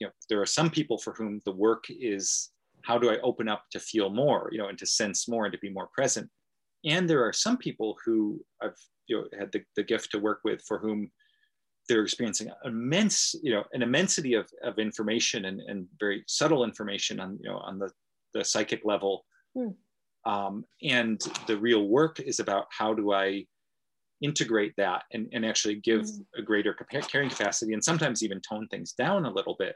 you know, there are some people for whom the work is how do I open up to feel more, you know, and to sense more and to be more present. And there are some people who I've you know had the, the gift to work with for whom they're experiencing immense, you know, an immensity of, of information and, and very subtle information on, you know, on the, the psychic level. Hmm um, and the real work is about how do I integrate that and, and actually give mm. a greater carrying capacity and sometimes even tone things down a little bit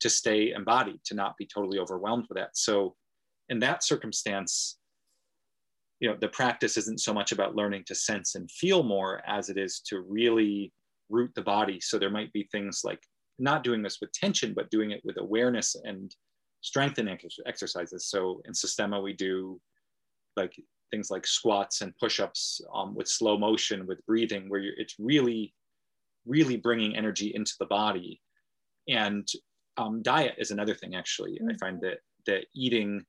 to stay embodied, to not be totally overwhelmed with that. So in that circumstance, you know, the practice isn't so much about learning to sense and feel more as it is to really root the body. So there might be things like not doing this with tension, but doing it with awareness and strengthening exercises. So in Systema, we do like things like squats and push-ups um, with slow motion with breathing where it's really really bringing energy into the body and um, diet is another thing actually mm-hmm. i find that that eating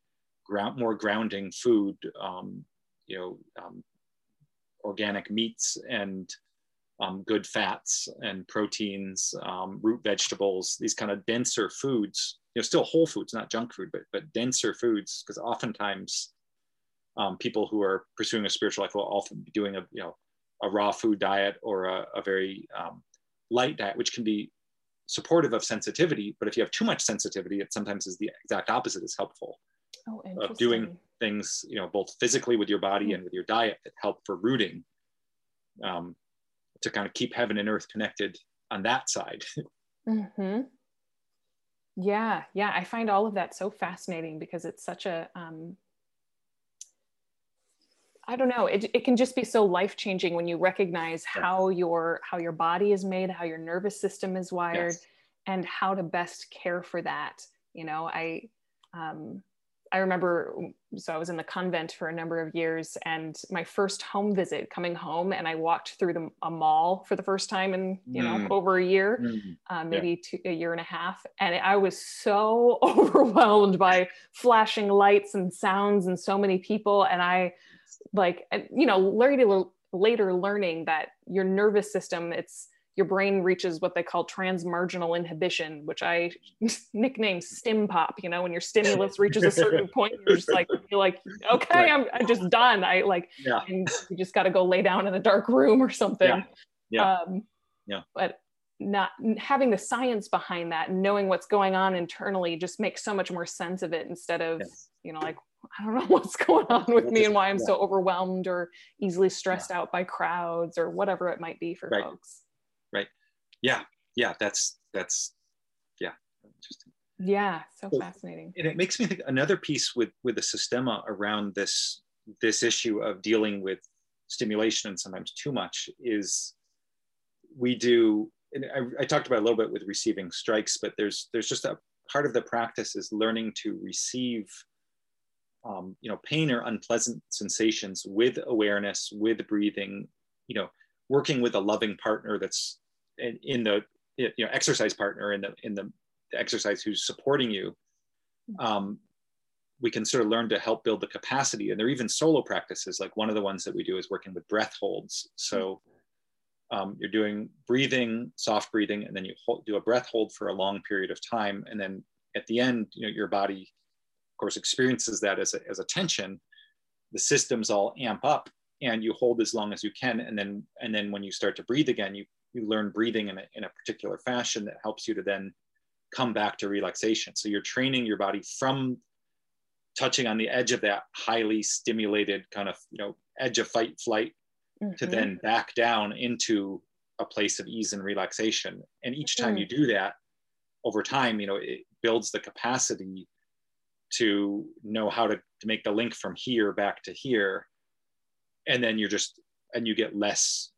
ground more grounding food um, you know um, organic meats and um, good fats and proteins um, root vegetables these kind of denser foods you know still whole foods not junk food but but denser foods because oftentimes um, people who are pursuing a spiritual life will often be doing a you know a raw food diet or a, a very um, light diet, which can be supportive of sensitivity. But if you have too much sensitivity, it sometimes is the exact opposite is helpful. Oh, of doing things, you know, both physically with your body mm-hmm. and with your diet that help for rooting, um, to kind of keep heaven and earth connected on that side. mm-hmm. Yeah, yeah, I find all of that so fascinating because it's such a um, I don't know. It, it can just be so life changing when you recognize how your how your body is made, how your nervous system is wired, yes. and how to best care for that. You know, I um, I remember so I was in the convent for a number of years, and my first home visit, coming home, and I walked through the, a mall for the first time in you know mm. over a year, mm. uh, maybe yeah. two, a year and a half, and I was so overwhelmed by flashing lights and sounds and so many people, and I like you know regular later learning that your nervous system, it's your brain reaches what they call transmarginal inhibition, which I nickname stim pop. You know, when your stimulus reaches a certain point, you're just like, you're like, okay. I'm, I'm just done. I like, yeah. and you just got to go lay down in a dark room or something. Yeah. Yeah. Um, yeah. But not having the science behind that and knowing what's going on internally just makes so much more sense of it instead of, yes. you know, like, I don't know what's going on with me and why I'm yeah. so overwhelmed or easily stressed yeah. out by crowds or whatever it might be for right. folks. Right. Yeah. Yeah. That's that's yeah. Interesting. Yeah. So, so, fascinating. and it makes me think another piece with with the systema around this this issue of dealing with stimulation and sometimes too much is we do and I, I talked about a little bit with receiving strikes but there's there's just a part of the practice is learning to receive um, you know pain or unpleasant sensations with awareness with breathing you know working with a loving partner that's in, in the you know exercise partner in the in the, the exercise who's supporting you um, we can sort of learn to help build the capacity. And there are even solo practices. Like one of the ones that we do is working with breath holds. So um, you're doing breathing soft breathing and then you hold, do a breath hold for a long period of time. And then at the end you know your body of course experiences that as a, as a tension the systems all amp up and you hold as long as you can and then and then when you start to breathe again you you learn breathing in a, in a particular fashion that helps you to then come back to relaxation so you're training your body from touching on the edge of that highly stimulated kind of you know edge of fight flight mm-hmm. to then back down into a place of ease and relaxation and each time mm-hmm. you do that over time you know it builds the capacity to know how to, to make the link from here back to here. And then you're just and you get less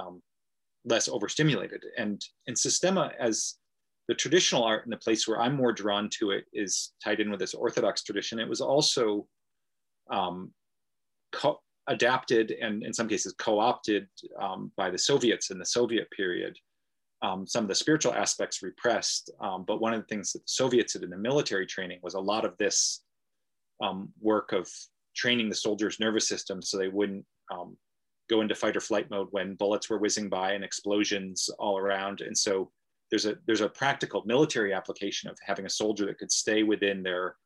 um, less overstimulated. And and systema as the traditional art and the place where i'm more drawn to it is tied in with this orthodox tradition. It was also um, co- adapted and in some cases co-opted um, by the soviets in the soviet period um, some of the spiritual aspects repressed um, but one of the things that the soviets did in the military training was a lot of this um, work of training the soldiers' nervous system so they wouldn't um, go into fight or flight mode when bullets were whizzing by and explosions all around. And so there's a there's a practical military application of having a soldier that could stay within their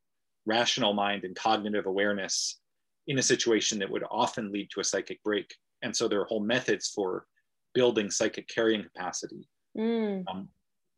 rational mind and cognitive awareness in a situation that would often lead to a psychic break. And so there are whole methods for building psychic carrying capacity. Mm. Um,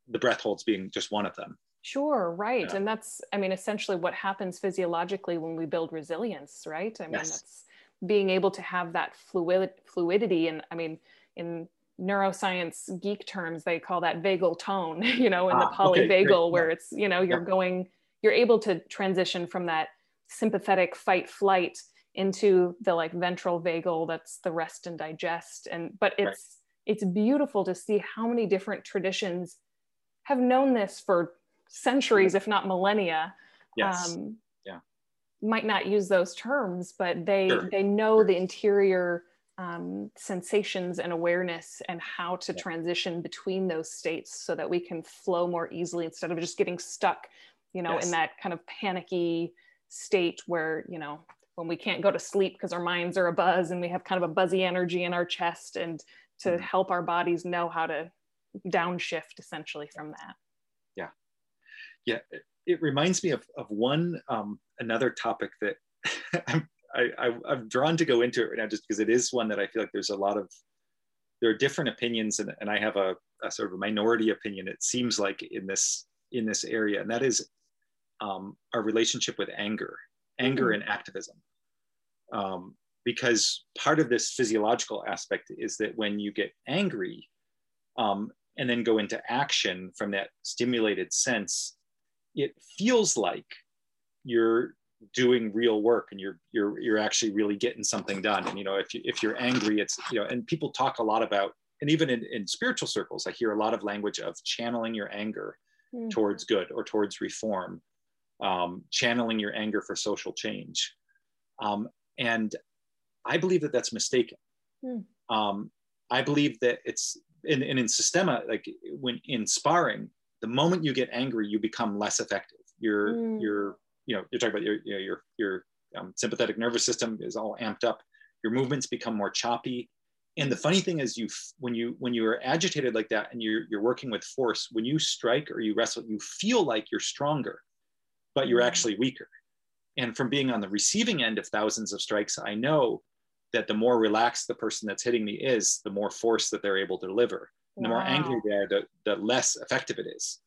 the breath holds being just one of them. Sure, right. Yeah. And that's, I mean, essentially what happens physiologically when we build resilience, right? I mean, yes. that's being able to have that fluid fluidity. And I mean, in neuroscience geek terms, they call that vagal tone, you know, in ah, the polyvagal, okay, where it's, you know, you're yeah. going, you're able to transition from that sympathetic fight flight into the like ventral vagal, that's the rest and digest. And, but it's. It's beautiful to see how many different traditions have known this for centuries, if not millennia. Yes. Um, yeah. Might not use those terms, but they sure. they know sure. the interior um, sensations and awareness and how to yeah. transition between those states so that we can flow more easily instead of just getting stuck, you know, yes. in that kind of panicky state where you know when we can't go to sleep because our minds are a buzz and we have kind of a buzzy energy in our chest and to mm-hmm. help our bodies know how to downshift essentially from that yeah, it, it reminds me of, of one um, another topic that I'm I, I, am drawn to go into it right now just because it is one that I feel like there's a lot of there are different opinions and, and I have a, a sort of a minority opinion it seems like in this in this area and that is um, our relationship with anger anger mm-hmm. and activism um, because part of this physiological aspect is that when you get angry um, and then go into action from that stimulated sense it feels like you're doing real work and you're you're you're actually really getting something done and you know if you if you're angry it's you know and people talk a lot about and even in, in spiritual circles i hear a lot of language of channeling your anger mm-hmm. towards good or towards reform um, channeling your anger for social change um, and i believe that that's mistaken mm. um, i believe that it's in, in, in systema like when in sparring the moment you get angry, you become less effective. Your mm. your you know you're talking about your you know, your your um, sympathetic nervous system is all amped up. Your movements become more choppy. and the funny thing is you when you when you are agitated like that and you're you're working with force when you strike or you wrestle you feel like you're stronger but you're mm. actually weaker and from being on the receiving end of thousands of strikes i know that the more relaxed the person that's hitting me is the more force that they're able to deliver. And the more angry they are the, the less effective it is.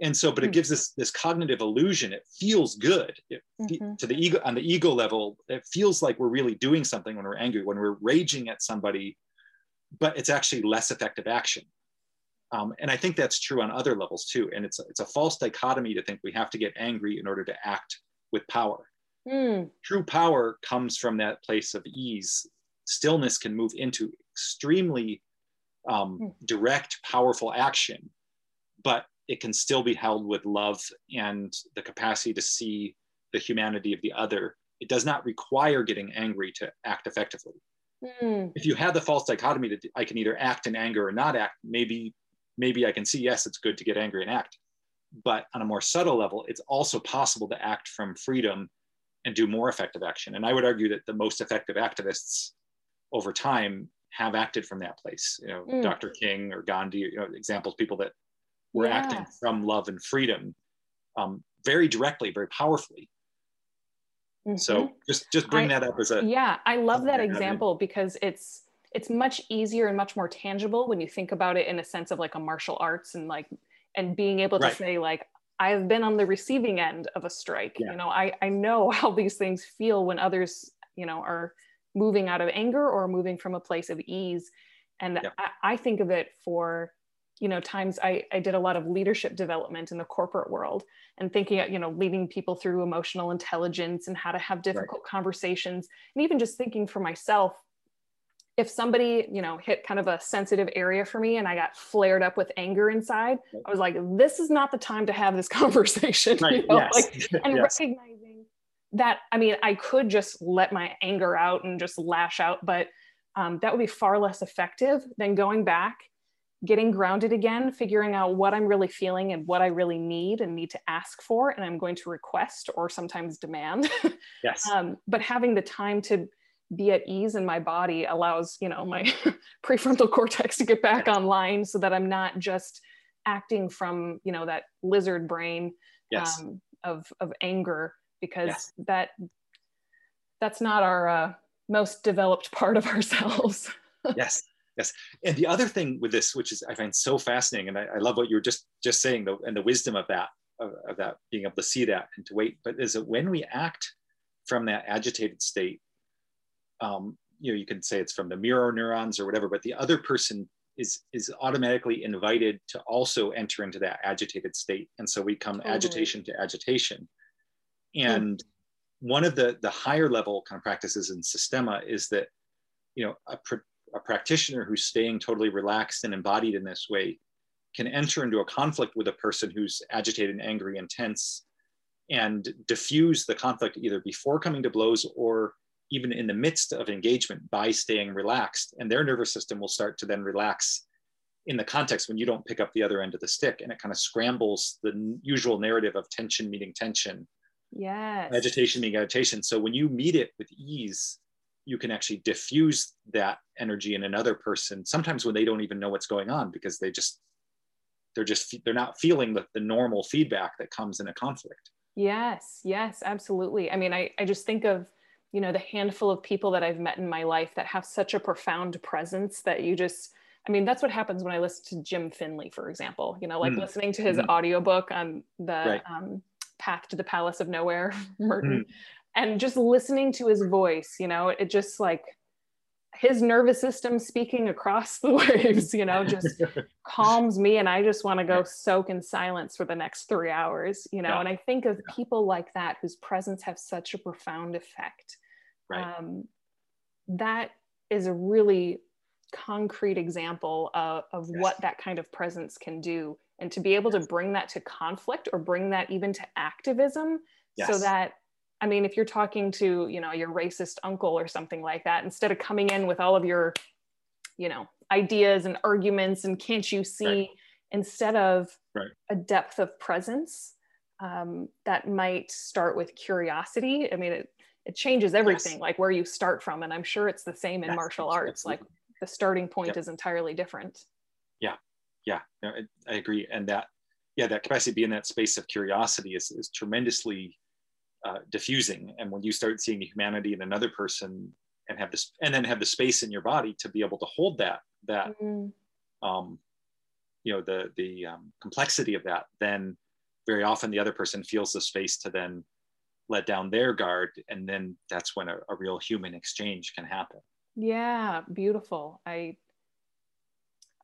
And so but it mm. gives this this cognitive illusion. It feels good. It, mm-hmm. to the ego on the ego level it feels like we're really doing something when we're angry when we're raging at somebody but it's actually less effective action. Um, and i think that's true on other levels too. And it's it's a false dichotomy to think we have to get angry in order to act with power mm. true power comes from that place of ease stillness can move into extremely um, mm. direct powerful action but it can still be held with love and the capacity to see the humanity of the other. It does not require getting angry to act effectively. Mm. If you have the false dichotomy that I can either act in anger or not act, maybe maybe I can see yes, it's good to get angry and act. But on a more subtle level, it's also possible to act from freedom and do more effective action. And I would argue that the most effective activists over time have acted from that place. You know, mm. Dr. King or Gandhi, you know, examples, people that were acting from love and freedom um, very directly, very powerfully. Mm-hmm. So just just bring I, that up as a yeah. I love that example because it's it's much easier and much more tangible when you think about it in a sense of like a martial arts and like and being able to right. say like I've been on the receiving end of a strike. Yeah. You know, I I know how these things feel when others you know are moving out of anger or moving from a place of ease. And yeah. I, I think of it for you know times I, I did a lot of leadership development in the corporate world and thinking you know leading people through emotional intelligence and how to have difficult right. conversations and even just thinking for myself if somebody you know hit kind of a sensitive area for me and i got flared up with anger inside i was like this is not the time to have this conversation right. you know? yes. like, and yes. recognizing that i mean i could just let my anger out and just lash out but um, that would be far less effective than going back getting grounded again, figuring out what I'm really feeling and what I really need and need to ask for, and I'm going to request or sometimes demand. Yes. um, but having the time to be at ease in my body allows, you know, my prefrontal cortex to get back online so that I'm not just acting from, you know, that lizard brain yes. um, of, of anger because yes. that that's not our uh, most developed part of ourselves. yes Yes, and the other thing with this, which is I find so fascinating, and I, I love what you were just just saying, though, and the wisdom of that, of, of, that being able to see that and to wait. But is that when we act from that agitated state, um, you know, you can say it's from the mirror neurons or whatever, but the other person is is automatically invited to also enter into that agitated state, and so we come totally. agitation to agitation, and. Hmm. One of the, the higher level kind of practices in Systema is that you know a, a practitioner who's staying totally relaxed and embodied in this way can enter into a conflict with a person who's agitated and angry and tense and diffuse the conflict either before coming to blows or even in the midst of engagement by staying relaxed. And their nervous system will start to then relax in the context when you don't pick up the other end of the stick and it kind of scrambles the usual narrative of tension meeting tension. Yes. Agitation meeting agitation. So when you meet it with ease, you can actually diffuse that energy in another person sometimes when they don't even know what's going on because they just they're just they're not feeling the, the normal feedback that comes in a conflict yes yes absolutely i mean I, I just think of you know the handful of people that i've met in my life that have such a profound presence that you just i mean that's what happens when i listen to jim finley for example you know like mm. listening to his mm. audiobook on the right. um, path to the palace of nowhere merton mm and just listening to his voice you know it just like his nervous system speaking across the waves you know just calms me and i just want to go soak in silence for the next three hours you know yeah. and i think of yeah. people like that whose presence have such a profound effect right. um, that is a really concrete example of, of yes. what that kind of presence can do and to be able yes. to bring that to conflict or bring that even to activism yes. so that I mean, if you're talking to, you know, your racist uncle or something like that, instead of coming in with all of your, you know, ideas and arguments and can't you see, right. instead of right. a depth of presence um, that might start with curiosity. I mean, it, it changes everything, yes. like where you start from. And I'm sure it's the same in yes, martial arts. Absolutely. Like the starting point is entirely different yeah yeah no, I, I, agree and that yeah that capacity to be in that space of curiosity is, is tremendously uh, diffusing and when you start seeing humanity in another person and have this and then have the space in your body to be able to hold that that mm-hmm. um, you know the the um, complexity of that then very often the other person feels the space to then let down their guard and then that's when a, a real human exchange can happen yeah beautiful i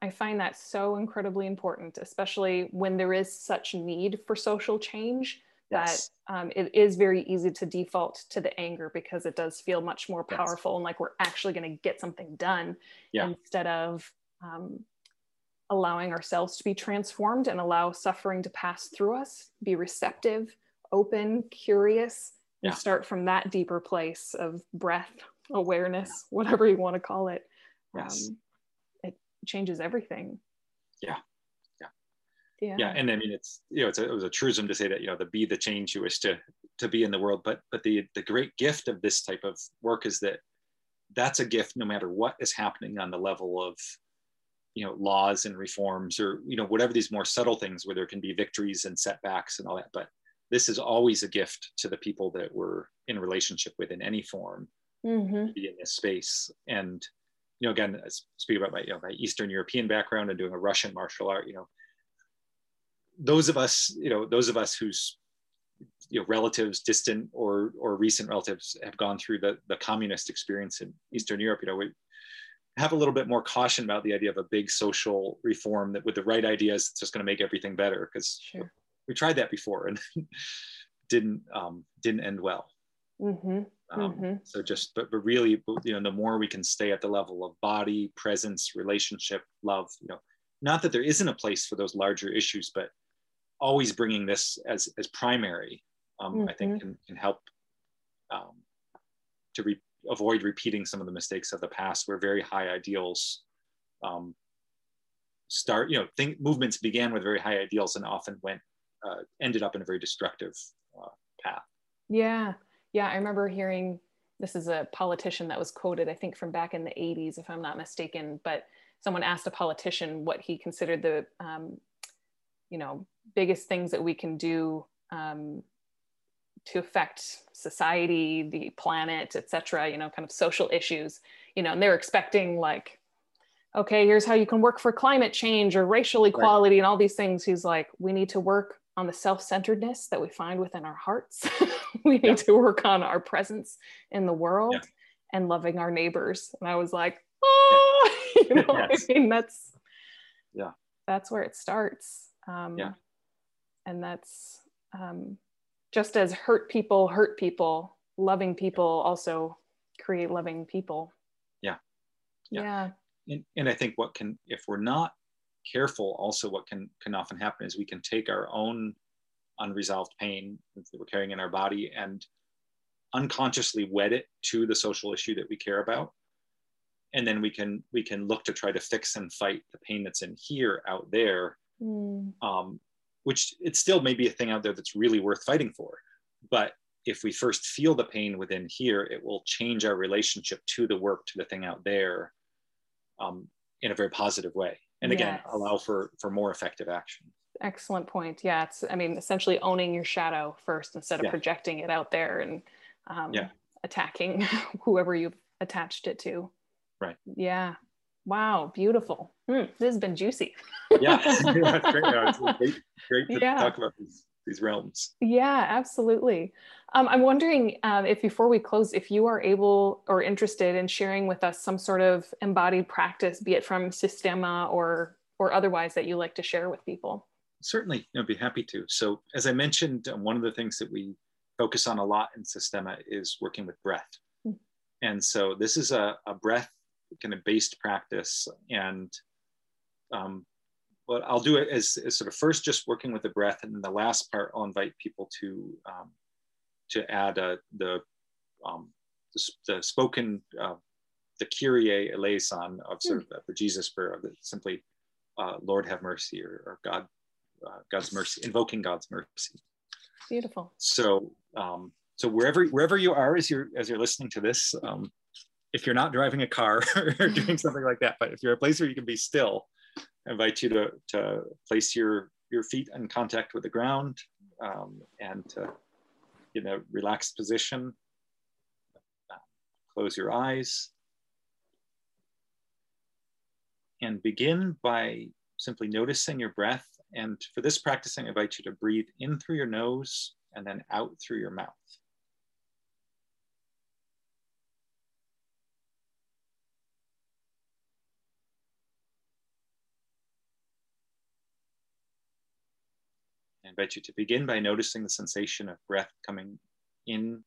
i find that so incredibly important especially when there is such need for social change yes. that um, it is very easy to default to the anger because it does feel much more powerful yes. and like we're actually going to get something done yeah. instead of um, allowing ourselves to be transformed and allow suffering to pass through us, be receptive, open, curious, and yeah. start from that deeper place of breath, awareness, yeah. whatever you want to call it. Yes. Um, it changes everything. Yeah. Yeah. Yeah. Yeah. And I mean, it's, you know, it's a, it was a truism to say that, you know, the be the change you wish to, to be in the world. But, but the, the great gift of this type of work is that that's a gift no matter what is happening on the level of you know laws and reforms or you know whatever these more subtle things where there can be victories and setbacks and all that but this is always a gift to the people that we're in relationship with in any form mm-hmm. to be in this space and you know again speak about my you know my eastern european background and doing a russian martial art you know those of us you know those of us whose you know relatives distant or or recent relatives have gone through the the communist experience in eastern europe you know we have a little bit more caution about the idea of a big social reform that with the right ideas it's just going to make everything better because sure. We tried that before and didn't um, didn't end well mm-hmm. Um, mm-hmm. so just but, but really you know the more we can stay at the level of body presence relationship love you know not that there isn't a place for those larger issues but always bringing this as as primary um, mm-hmm. i think mm-hmm. can, can help um, to re- avoid repeating some of the mistakes of the past where very high ideals um, start, you know, think movements began with very high ideals and often went, uh, ended up in a very destructive uh, path. Yeah. Yeah. I remember hearing this is a politician that was quoted, I think from back in the 80s, if I'm not mistaken, but someone asked a politician what he considered the, um, you know, biggest things that we can do um, to affect society, the planet, etc. You know, kind of social issues. You know, and they're expecting like, okay, here's how you can work for climate change or racial equality right. and all these things. He's like, we need to work on the self-centeredness that we find within our hearts. we need yeah. to work on our presence in the world yeah. and loving our neighbors. And I was like, oh, you know, yes. I mean, that's yeah, that's where it starts. Um, yeah, and that's um, just as hurt people hurt people, loving people also create loving people. Yeah. Yeah. yeah. And, and I think what can, if we're not careful, also what can can often happen is we can take our own unresolved pain that we're carrying in our body and unconsciously wed it to the social issue that we care about and then we can we can look to try to fix and fight the pain that's in here out there mm. um, which it still may be a thing out there that's really worth fighting for. But if we first feel the pain within here, it will change our relationship to the work, to the thing out there um, in a very positive way. And again, yes. allow for, for more effective action. Excellent point. Yeah. It's, I mean, essentially owning your shadow first instead of yeah. projecting it out there and um, yeah. attacking whoever you've attached it to. Right. Yeah. Wow, beautiful. Mm, this has been juicy. yeah, great. great, great to yeah. talk about these, these realms. Yeah, absolutely. Um, I'm wondering um, if before we close, if you are able or interested in sharing with us some sort of embodied practice, be it from Systema or or otherwise, that you like to share with people. Certainly, I'd be happy to. So, as I mentioned, um, one of the things that we focus on a lot in Systema is working with breath. Mm. And so, this is a, a breath kind of based practice. And um, what I'll do it as, as, sort of first just working with the breath, and then the last part I'll invite people to um, to add uh, the, um, the, the spoken uh, the Kyrie eleison of sort of uh, the Jesus prayer of simply uh, Lord have mercy or, or God uh, God's mercy, invoking God's mercy. Beautiful. So um, so wherever wherever you are as you're as you're listening to this, um, if you're not driving a car or doing something like that, but if you're a place where you can be still, Invite you to, to place your, your feet in contact with the ground um, and to in a relaxed position. Close your eyes and begin by simply noticing your breath. And for this practice, I invite you to breathe in through your nose and then out through your mouth. I invite you to begin by noticing the sensation of breath coming in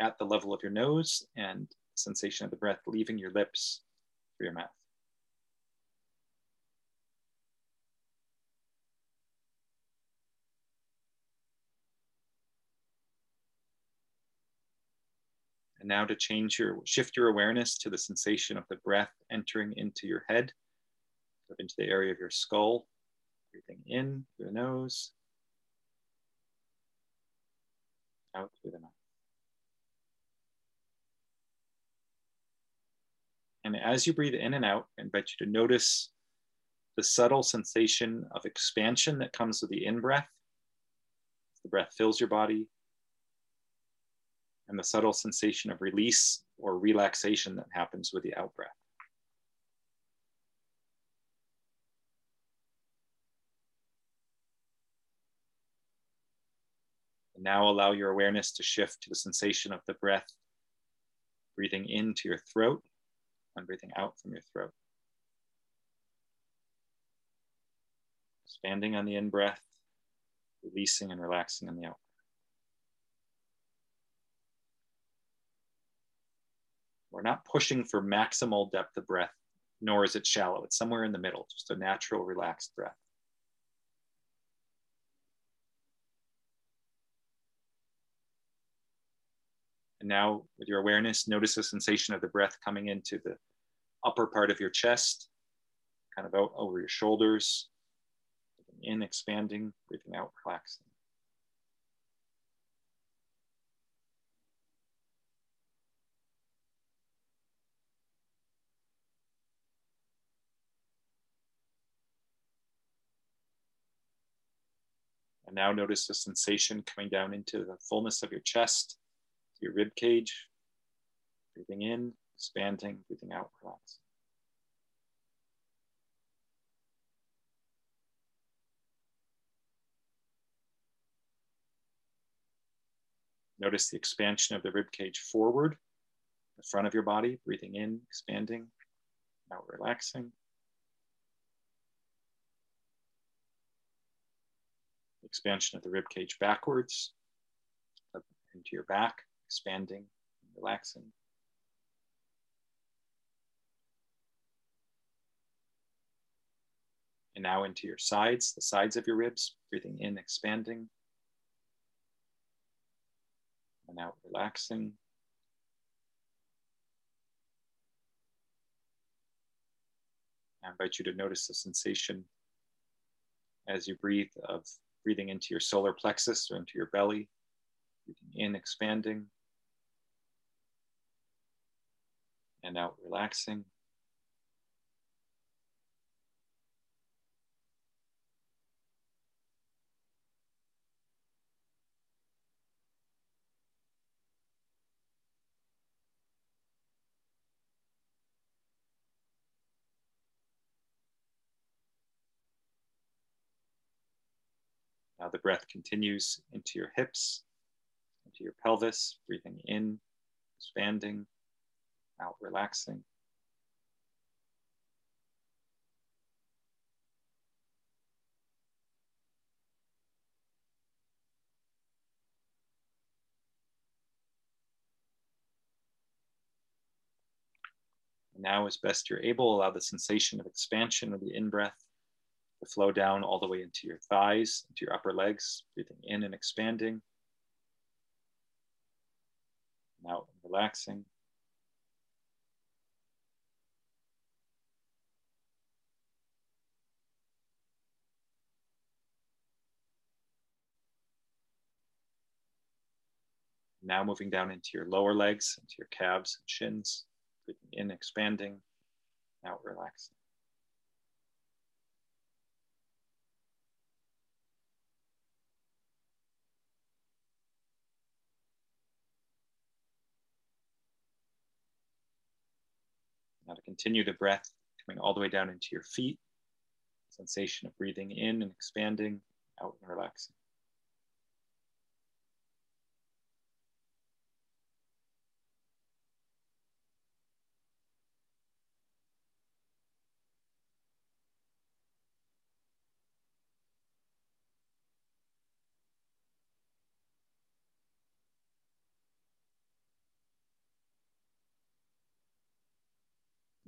at the level of your nose and sensation of the breath leaving your lips through your mouth. And now to change your, shift your awareness to the sensation of the breath entering into your head, into the area of your skull, breathing in through the nose, out through the mouth. And as you breathe in and out, I invite you to notice the subtle sensation of expansion that comes with the in breath. The breath fills your body, and the subtle sensation of release or relaxation that happens with the out breath. Now allow your awareness to shift to the sensation of the breath, breathing into your throat and breathing out from your throat. Expanding on the in breath, releasing and relaxing on the out. We're not pushing for maximal depth of breath, nor is it shallow. It's somewhere in the middle, just a natural, relaxed breath. And now, with your awareness, notice the sensation of the breath coming into the upper part of your chest, kind of out over your shoulders, in, expanding, breathing out, relaxing. And now notice the sensation coming down into the fullness of your chest, your rib cage. Breathing in, expanding, breathing out, relaxing. Notice the expansion of the rib cage forward, the front of your body, breathing in, expanding, out, relaxing. expansion of the rib cage backwards into your back, expanding, relaxing. And now into your sides, the sides of your ribs, breathing in, expanding. And out, relaxing. I invite you to notice the sensation as you breathe of breathing into your solar plexus or into your belly, breathing in, expanding, and out, relaxing. Now the breath continues into your hips, into your pelvis, breathing in, expanding, out, relaxing. now, as best you're able, allow the sensation of expansion of the in breath to flow down all the way into your thighs, into your upper legs, breathing in and expanding. And out relaxing. Now moving down into your lower legs, into your calves and shins. In, expanding, out, relaxing. Now to continue the breath, coming all the way down into your feet, sensation of breathing in and expanding, out and relaxing.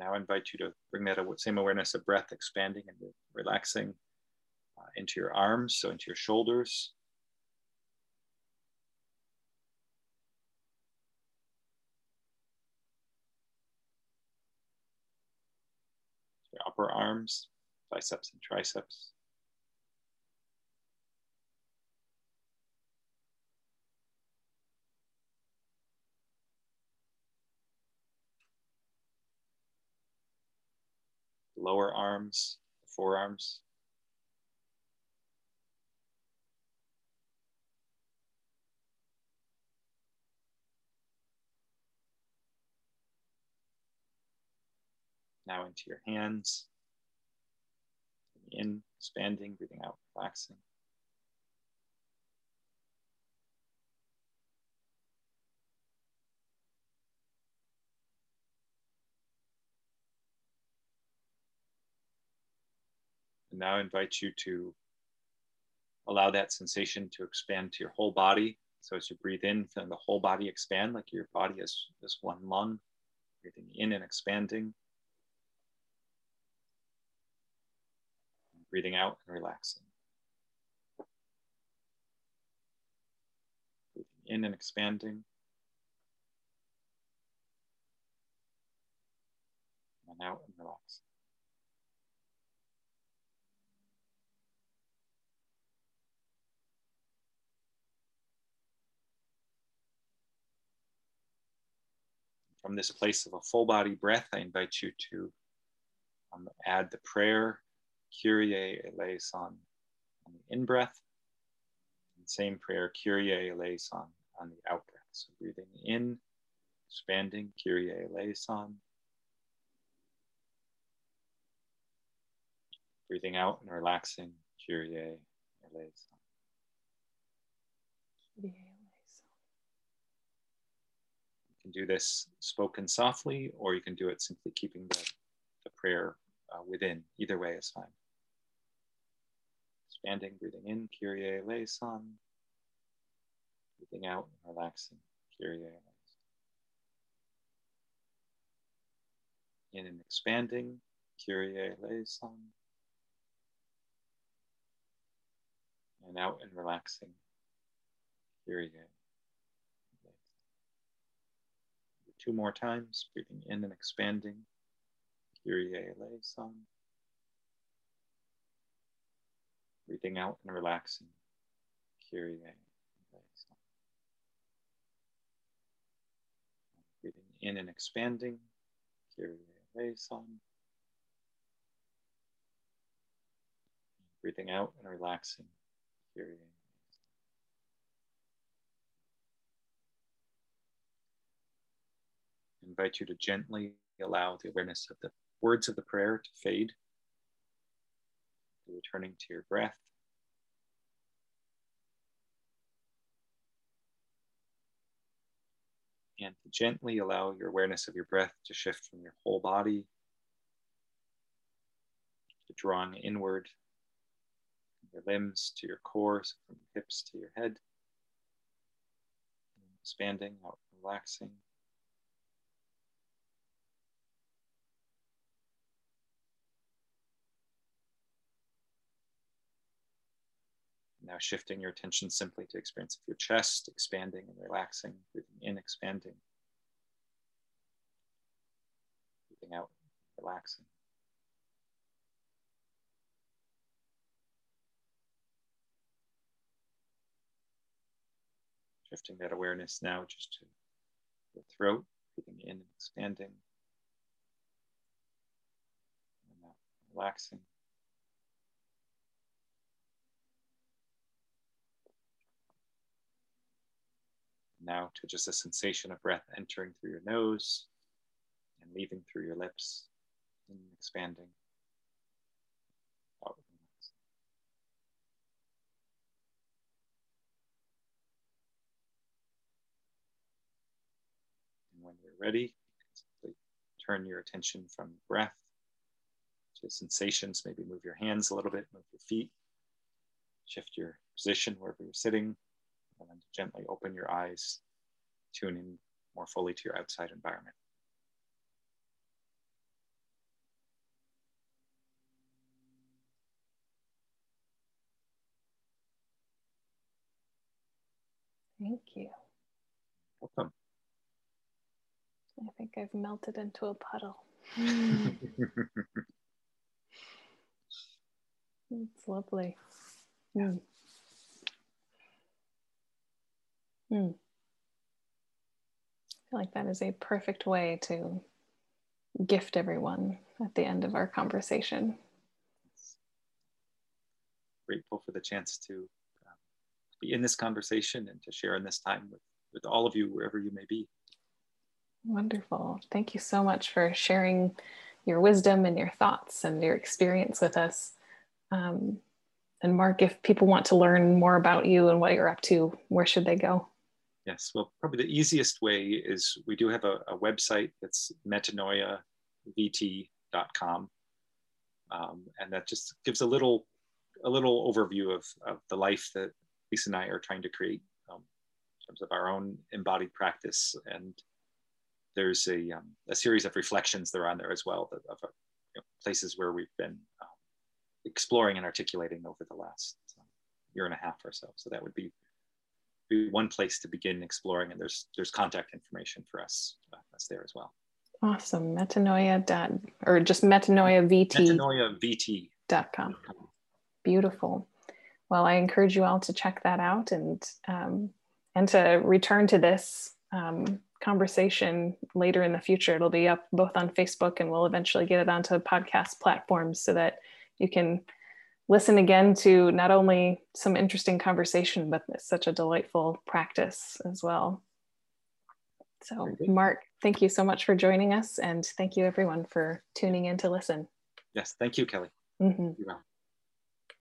Now I invite you to bring that same awareness of breath expanding and relaxing uh, into your arms, so into your shoulders. Your upper arms, biceps and triceps. Lower arms, forearms. Now into your hands. In, expanding, breathing out, relaxing. And now I invite you to allow that sensation to expand to your whole body. So as you breathe in, feeling the whole body expand like your body is, is one lung, breathing in and expanding. Breathing out and relaxing. Breathing in and expanding. And out and relaxing. From this place of a full body breath, I invite you to um, add the prayer, Kyrie eleison, on the in breath. Same prayer, Kyrie eleison, on the out breath. So breathing in, expanding, Kyrie eleison. Breathing out and relaxing, Kyrie eleison. Kyrie do this spoken softly, or you can do it simply keeping the, the prayer uh, within. Either way is fine. Expanding, breathing in, Kyrie eleison. Breathing out, relaxing, Kyrie eleison. In and expanding, Kyrie eleison. And out and relaxing, Kyrie Two more times, breathing in and expanding. Kyrie eleison. Breathing out and relaxing. Kyrie eleison. Breathing in and expanding. Kyrie eleison. Breathing out and relaxing. Kyrie invite you to gently allow the awareness of the words of the prayer to fade, returning to your breath. And to gently allow your awareness of your breath to shift from your whole body to drawing inward, your limbs to your core, so from your hips to your head, expanding out, relaxing. Now shifting your attention simply to experience of your chest, expanding and relaxing, breathing in, expanding. Breathing out, relaxing. Shifting that awareness now just to the throat, breathing in and expanding. And relaxing. Now to just a sensation of breath entering through your nose and leaving through your lips and expanding. And when you're ready, turn your attention from breath to sensations. Maybe move your hands a little bit, move your feet, shift your position wherever you're sitting, and then gently open your eyes, tune in more fully to your outside environment. Thank you. Welcome. I think I've melted into a puddle. it's lovely. Mm. Mm. I feel like that is a perfect way to gift everyone at the end of our conversation. Grateful for the chance to uh, be in this conversation and to share in this time with, with all of you, wherever you may be. Wonderful. Thank you so much for sharing your wisdom and your thoughts and your experience with us. Um, and Mark, if people want to learn more about you and what you're up to, where should they go? Yes, well, probably the easiest way is we do have a, a website that's metanoiavt.com. Um, and that just gives a little a little overview of, of the life that Lisa and I are trying to create um, in terms of our own embodied practice and there's a, um, a series of reflections that are on there as well that, of uh, you know, places where we've been um, exploring and articulating over the last um, year and a half or so. So that would be, be one place to begin exploring, and there's there's contact information for us uh, that's there as well. Awesome, metanoia dot or just metanoia vt metanoia vt dot com. Beautiful. Well, I encourage you all to check that out and um, and to return to this um, conversation later in the future. It'll be up both on Facebook and we'll eventually get it onto podcast platforms so that you can listen again to not only some interesting conversation, but such a delightful practice as well. So, Mark, thank you so much for joining us, and thank you everyone for tuning in to listen. Yes, thank you, Kelly. Mm-hmm.